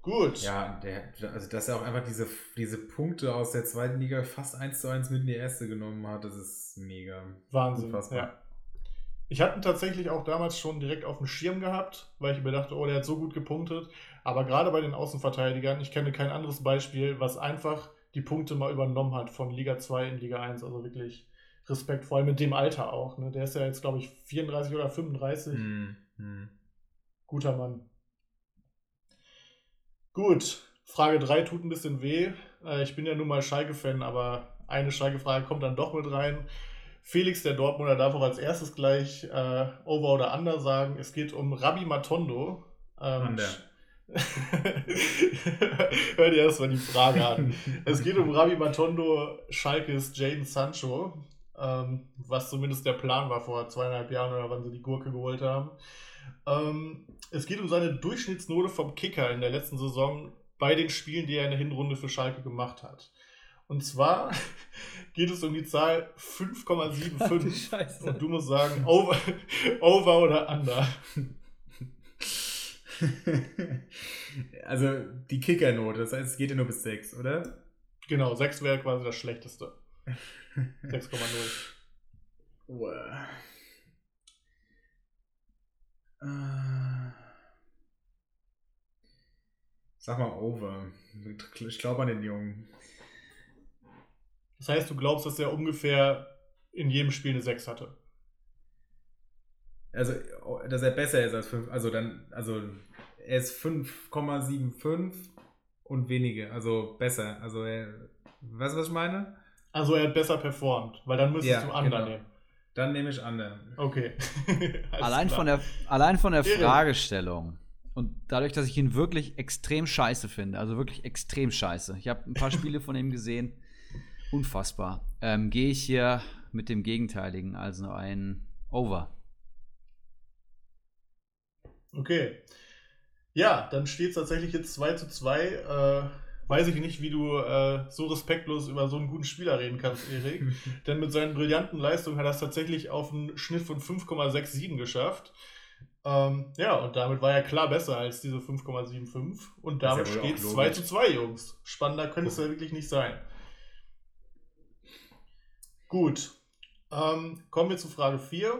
Gut. Ja, der, also dass er auch einfach diese, diese Punkte aus der zweiten Liga fast 1 zu 1 mit in die erste genommen hat, das ist mega. Wahnsinn. Unfassbar. Ja. Ich hatte ihn tatsächlich auch damals schon direkt auf dem Schirm gehabt, weil ich mir dachte, oh, der hat so gut gepunktet. Aber gerade bei den Außenverteidigern, ich kenne kein anderes Beispiel, was einfach die Punkte mal übernommen hat von Liga 2 in Liga 1. Also wirklich Respekt, vor allem mit dem Alter auch. Ne? Der ist ja jetzt, glaube ich, 34 oder 35. Hm, hm. Guter Mann. Gut, Frage 3 tut ein bisschen weh. Äh, Ich bin ja nun mal Schalke-Fan, aber eine Schalke-Frage kommt dann doch mit rein. Felix, der Dortmunder, darf auch als erstes gleich äh, Over oder Under sagen. Es geht um Rabbi Matondo. Ähm, Under. (laughs) Hör dir erstmal die Frage an. Es geht um Rabbi Matondo, Schalkes Jaden Sancho, ähm, was zumindest der Plan war vor zweieinhalb Jahren oder wann sie die Gurke geholt haben. Ähm, es geht um seine Durchschnittsnote vom Kicker in der letzten Saison bei den Spielen, die er in der Hinrunde für Schalke gemacht hat. Und zwar (laughs) geht es um die Zahl (laughs) 5,75. Scheiße. Und du musst sagen, over, (laughs) over oder under. also die Kickernote, das heißt, es geht ja nur bis 6, oder? Genau, 6 wäre quasi das schlechteste. 6,0. Uah. Äh. Sag mal over. Ich glaube an den Jungen. Das heißt, du glaubst, dass er ungefähr in jedem Spiel eine 6 hatte. Also, dass er besser ist als 5. Also dann, also er ist 5,75 und weniger. Also besser. Also er. Weißt du, was ich meine? Also er hat besser performt, weil dann müsstest Ja, du under genau. nehmen. Dann nehme ich an. Okay. (laughs) Allein klar. von, der, allein von der Irre. Fragestellung und dadurch, dass ich ihn wirklich extrem scheiße finde, also wirklich extrem scheiße. Ich habe ein paar (laughs) Spiele von ihm gesehen. Unfassbar. Ähm, Gehe ich hier mit dem Gegenteiligen, also ein Over. Okay. Ja, dann steht es tatsächlich jetzt 2 zu 2. Äh, weiß ich nicht, wie du äh, so respektlos über so einen guten Spieler reden kannst, Erik. (laughs) Denn mit seinen brillanten Leistungen hat er es tatsächlich auf einen Schnitt von 5,67 geschafft. Ähm, ja, und damit war er klar besser als diese 5,75. Und Das damit ja steht es logisch. 2 zu 2, Jungs. Spannender könnte es ja wirklich nicht sein. Gut. Ähm, kommen wir zu Frage 4.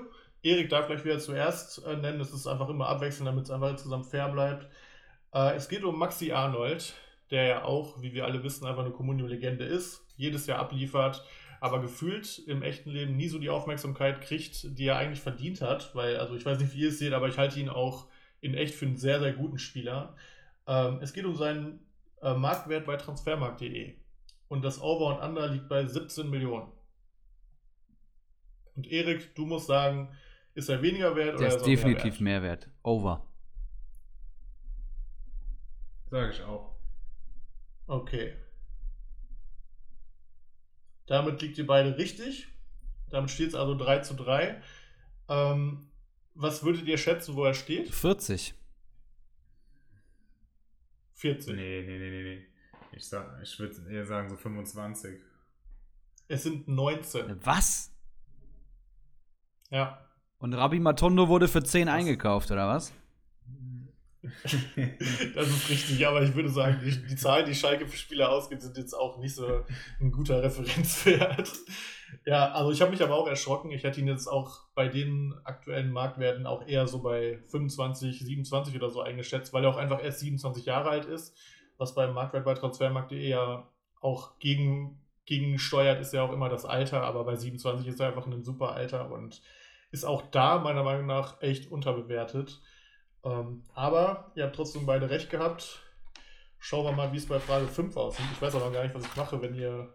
Erik darf gleich wieder zuerst äh, nennen. Es ist einfach immer abwechselnd, damit es einfach insgesamt fair bleibt. Äh, es geht um Maxi Arnold, der ja auch, wie wir alle wissen, einfach eine Communio-Legende ist, jedes Jahr abliefert, aber gefühlt im echten Leben nie so die Aufmerksamkeit kriegt, die er eigentlich verdient hat. Weil, also ich weiß nicht, wie ihr es seht, aber ich halte ihn auch in echt für einen sehr, sehr guten Spieler. Ähm, es geht um seinen äh, Marktwert bei transfermarkt.de. Und das Over und Under liegt bei 17 Millionen. Und Erik, du musst sagen, ist er weniger wert Der oder ist er mehr definitiv wert? mehr wert. Over. Sage ich auch. Okay. Damit liegt ihr beide richtig. Damit steht es also 3 zu 3. Ähm, was würdet ihr schätzen, wo er steht? 40. 40. Nee, nee, nee, nee, nee. Ich, sag- ich würde eher sagen so 25. Es sind 19. Was? Ja. Und Rabbi Matondo wurde für 10 eingekauft, oder was? (laughs) Das ist richtig, aber ich würde sagen, die, die Zahlen, die Schalke für Spieler ausgibt, sind jetzt auch nicht so ein guter Referenzwert. (laughs) Ja, also ich habe mich aber auch erschrocken. Ich hätte ihn jetzt auch bei den aktuellen Marktwerten auch eher so bei 25, 27 oder so eingeschätzt, weil er auch einfach erst 27 Jahre alt ist, was beim Marktwert bei transfermarkt.de ja auch gegen, gegen steuert, ist ja auch immer das Alter, aber bei 27 ist er einfach in einem super Alter und ist auch da meiner Meinung nach echt unterbewertet. Ähm, aber ihr habt trotzdem beide recht gehabt. Schauen wir mal, wie es bei Frage 5 aussieht. Ich weiß aber gar nicht, was ich mache, wenn ihr,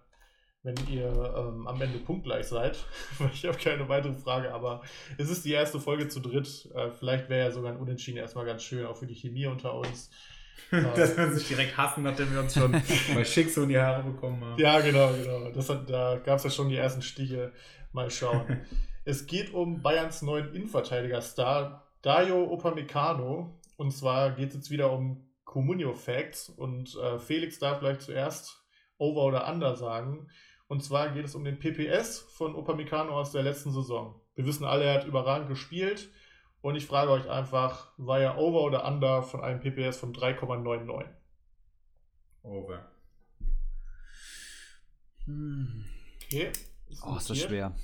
wenn ihr ähm, am Ende punktgleich seid. (laughs) Ich habe keine weitere Frage, aber es ist die erste Folge zu dritt. Äh, vielleicht wäre ja sogar ein Unentschieden erstmal ganz schön, auch für die Chemie unter uns. (laughs) Dass wir uns nicht direkt hassen, nachdem wir uns schon (laughs) mal schick so in die Haare bekommen haben. Ja, genau, genau. Das hat, da gab es ja schon die ersten Stiche. Mal schauen. es geht um Bayerns neuen Innenverteidiger-Star Dayo Opamecano. Und zwar geht es jetzt wieder um Comunio Facts. Und äh, Felix darf gleich zuerst Over oder Under sagen. Und zwar geht es um den PPS von Opamecano aus der letzten Saison. Wir wissen alle, er hat überragend gespielt. Und ich frage euch einfach, war er Over oder Under von einem PPS von 3,99? Over. Hm. Okay. Oh, ist das schwer.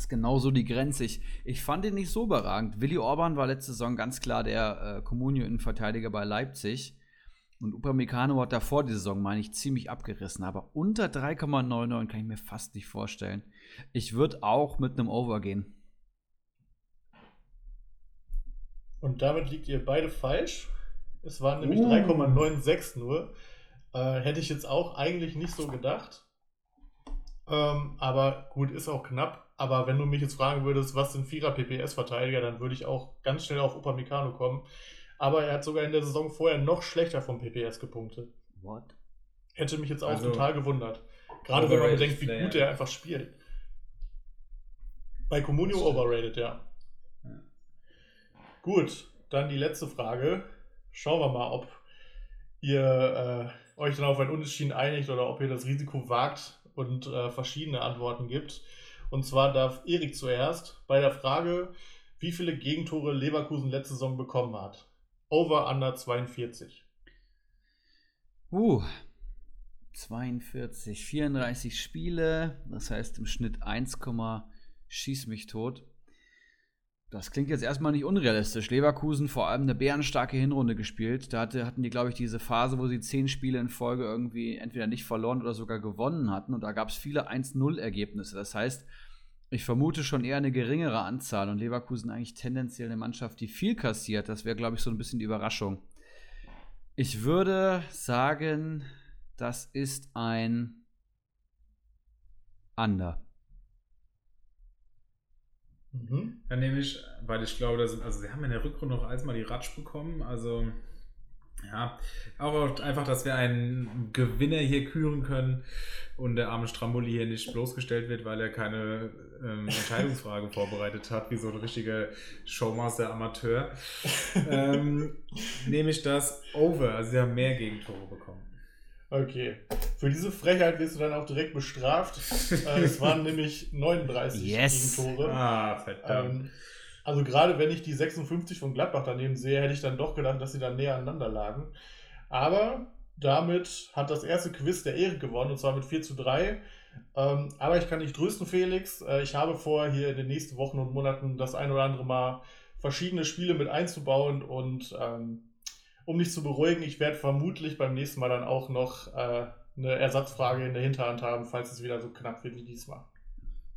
Ist genauso die Grenze. Ich, ich fand ihn nicht so überragend. Willi Orban war letzte Saison ganz klar der äh, Comunio-Innenverteidiger bei Leipzig. Und Upamecano hat davor die Saison, meine ich, ziemlich abgerissen. Aber unter 3,99 kann ich mir fast nicht vorstellen. Ich würde auch mit einem Over gehen. Und damit liegt ihr beide falsch. Es waren nämlich Uh. 3,96 nur. Äh, hätte ich jetzt auch eigentlich nicht so gedacht. Ähm, aber gut, ist auch knapp. Aber wenn du mich jetzt fragen würdest, was sind Vierer PPS-Verteidiger, dann würde ich auch ganz schnell auf Upamecano kommen. Aber er hat sogar in der Saison vorher noch schlechter vom PPS gepunktet. What? Hätte mich jetzt auch Also, total gewundert. Gerade wenn man bedenkt, wie Player. gut er einfach spielt. Bei Comunio overrated, ja. Ja. Gut, dann die letzte Frage. Schauen wir mal, ob ihr äh, euch dann auf ein Unentschieden einigt oder ob ihr das Risiko wagt und äh, verschiedene Antworten gibt. Und zwar darf Erik zuerst bei der Frage, wie viele Gegentore Leverkusen letzte Saison bekommen hat. Over under 42. Uh, 42, 34 Spiele, das heißt im Schnitt 1, schieß mich tot. Das klingt jetzt erstmal nicht unrealistisch. Leverkusen vor allem eine bärenstarke Hinrunde gespielt. Da hatte, hatten die, glaube ich, diese Phase, wo sie zehn Spiele in Folge irgendwie entweder nicht verloren oder sogar gewonnen hatten. Und da gab es viele 1-0-Ergebnisse. Das heißt, ich vermute schon eher eine geringere Anzahl und Leverkusen eigentlich tendenziell eine Mannschaft, die viel kassiert. Das wäre, glaube ich, so ein bisschen die Überraschung. Ich würde sagen, das ist ein Under. Mhm. Dann nehme ich, weil ich glaube, dass, also sie haben in der Rückrunde noch einmal die Ratsch bekommen. Also ja, auch einfach, dass wir einen Gewinner hier küren können und der arme Stramboli hier nicht bloßgestellt wird, weil er keine ähm, Entscheidungsfrage (laughs) vorbereitet hat, wie so ein richtiger Showmaster-Amateur. (laughs) ähm, nehme ich das over. Also sie haben mehr Gegentore bekommen. Okay. Für diese Frechheit wirst du dann auch direkt bestraft. (laughs) äh, es waren nämlich 39 Yes. Gegentore. Ah, verdammt. Ähm, also gerade wenn ich die 56 von Gladbach daneben sehe, hätte ich dann doch gedacht, dass sie dann näher aneinander lagen. Aber damit hat das erste Quiz der Erik gewonnen, und zwar mit 4 zu 3. Ähm, aber ich kann dich trösten, Felix. Äh, ich habe vor, hier in den nächsten Wochen und Monaten das ein oder andere Mal verschiedene Spiele mit einzubauen. Und ähm, um dich zu beruhigen, ich werde vermutlich beim nächsten Mal dann auch noch äh, eine Ersatzfrage in der Hinterhand haben, falls es wieder so knapp wird wie diesmal.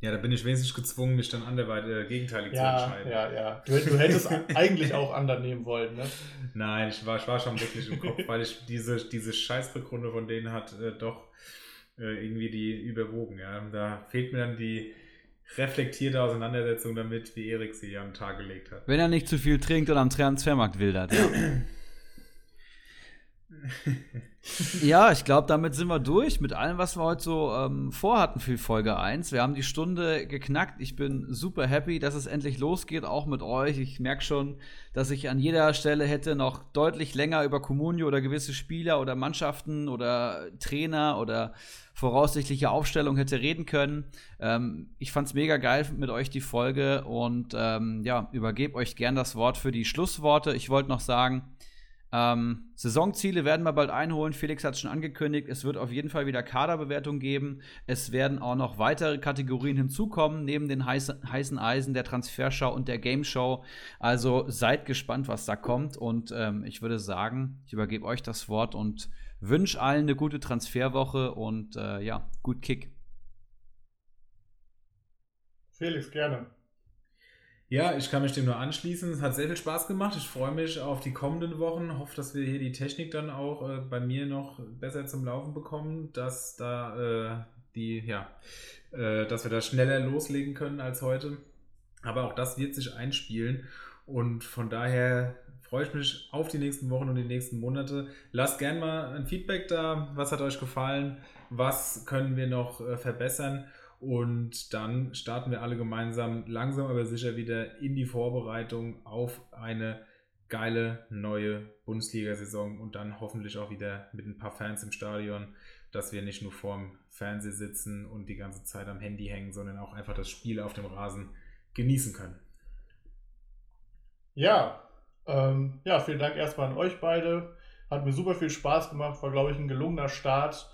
Ja, da bin ich wesentlich gezwungen, mich dann anderweitig äh, gegenteilig zu Ja, entscheiden. ja, ja. Du, du hättest (laughs) eigentlich auch anderen nehmen wollen, ne? Nein, ich war, ich war schon wirklich im Kopf, weil ich diese, diese Scheißrückrunde von denen hat äh, doch äh, irgendwie die überwogen. Ja. Da fehlt mir dann die reflektierte Auseinandersetzung damit, wie Erik sie an den Tag gelegt hat. Wenn er nicht zu viel trinkt und am Transfermarkt wildert. Ja, (clears throat) (laughs) ja ich glaube, damit sind wir durch mit allem, was wir heute so ähm, vorhatten für Folge 1. Wir haben die Stunde geknackt. Ich bin super happy, dass es endlich losgeht, auch mit euch. Ich merke schon, dass ich an jeder Stelle hätte noch deutlich länger über Comunio oder gewisse Spieler oder Mannschaften oder Trainer oder voraussichtliche Aufstellung hätte reden können. Ähm, ich fand's mega geil mit euch die Folge und ähm, ja, übergebe euch gern das Wort für die Schlussworte. Ich wollte noch sagen, ähm, Saisonziele werden wir bald einholen. Felix hat es schon angekündigt. Es wird auf jeden Fall wieder Kaderbewertung geben. Es werden auch noch weitere Kategorien hinzukommen, neben den heißen, Eisen der Transferschau und der Game Show. Also seid gespannt, was da kommt. Und ähm, ich würde sagen, ich übergebe euch das Wort und wünsche allen eine gute Transferwoche und äh, ja, gut Kick. Felix, gerne. Ja, ich kann mich dem nur anschließen. Es hat sehr viel Spaß gemacht. Ich freue mich auf die kommenden Wochen. Hoffe, dass wir hier die Technik dann auch äh, bei mir noch besser zum Laufen bekommen, dass da äh, die, ja, äh, dass wir da schneller loslegen können als heute. Aber auch das wird sich einspielen. Und von daher freue ich mich auf die nächsten Wochen und die nächsten Monate. Lasst gerne mal ein Feedback da. Was hat euch gefallen? Was können wir noch äh, verbessern? Und dann starten wir alle gemeinsam langsam aber sicher wieder in die Vorbereitung auf eine geile neue Bundesliga-Saison und dann hoffentlich auch wieder mit ein paar Fans im Stadion, dass wir nicht nur vorm Fernseher sitzen und die ganze Zeit am Handy hängen, sondern auch einfach das Spiel auf dem Rasen genießen können. Ja, ähm, ja, vielen Dank erstmal an euch beide. Hat mir super viel Spaß gemacht, war glaube ich ein gelungener Start.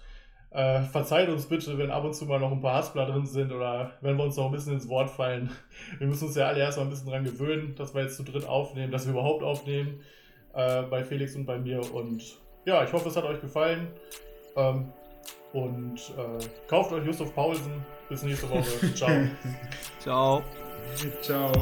Äh, verzeiht uns bitte, wenn ab und zu mal noch ein paar Haspler drin sind oder wenn wir uns noch ein bisschen ins Wort fallen. (laughs) Wir müssen uns ja alle erstmal ein bisschen dran gewöhnen, dass wir jetzt zu dritt aufnehmen, dass wir überhaupt aufnehmen. Äh, bei Felix und bei mir. Und ja, ich hoffe, es hat euch gefallen. Ähm, und äh, kauft euch Yusuf Paulsen. Bis nächste Woche. (laughs) Ciao. Ciao. Ciao.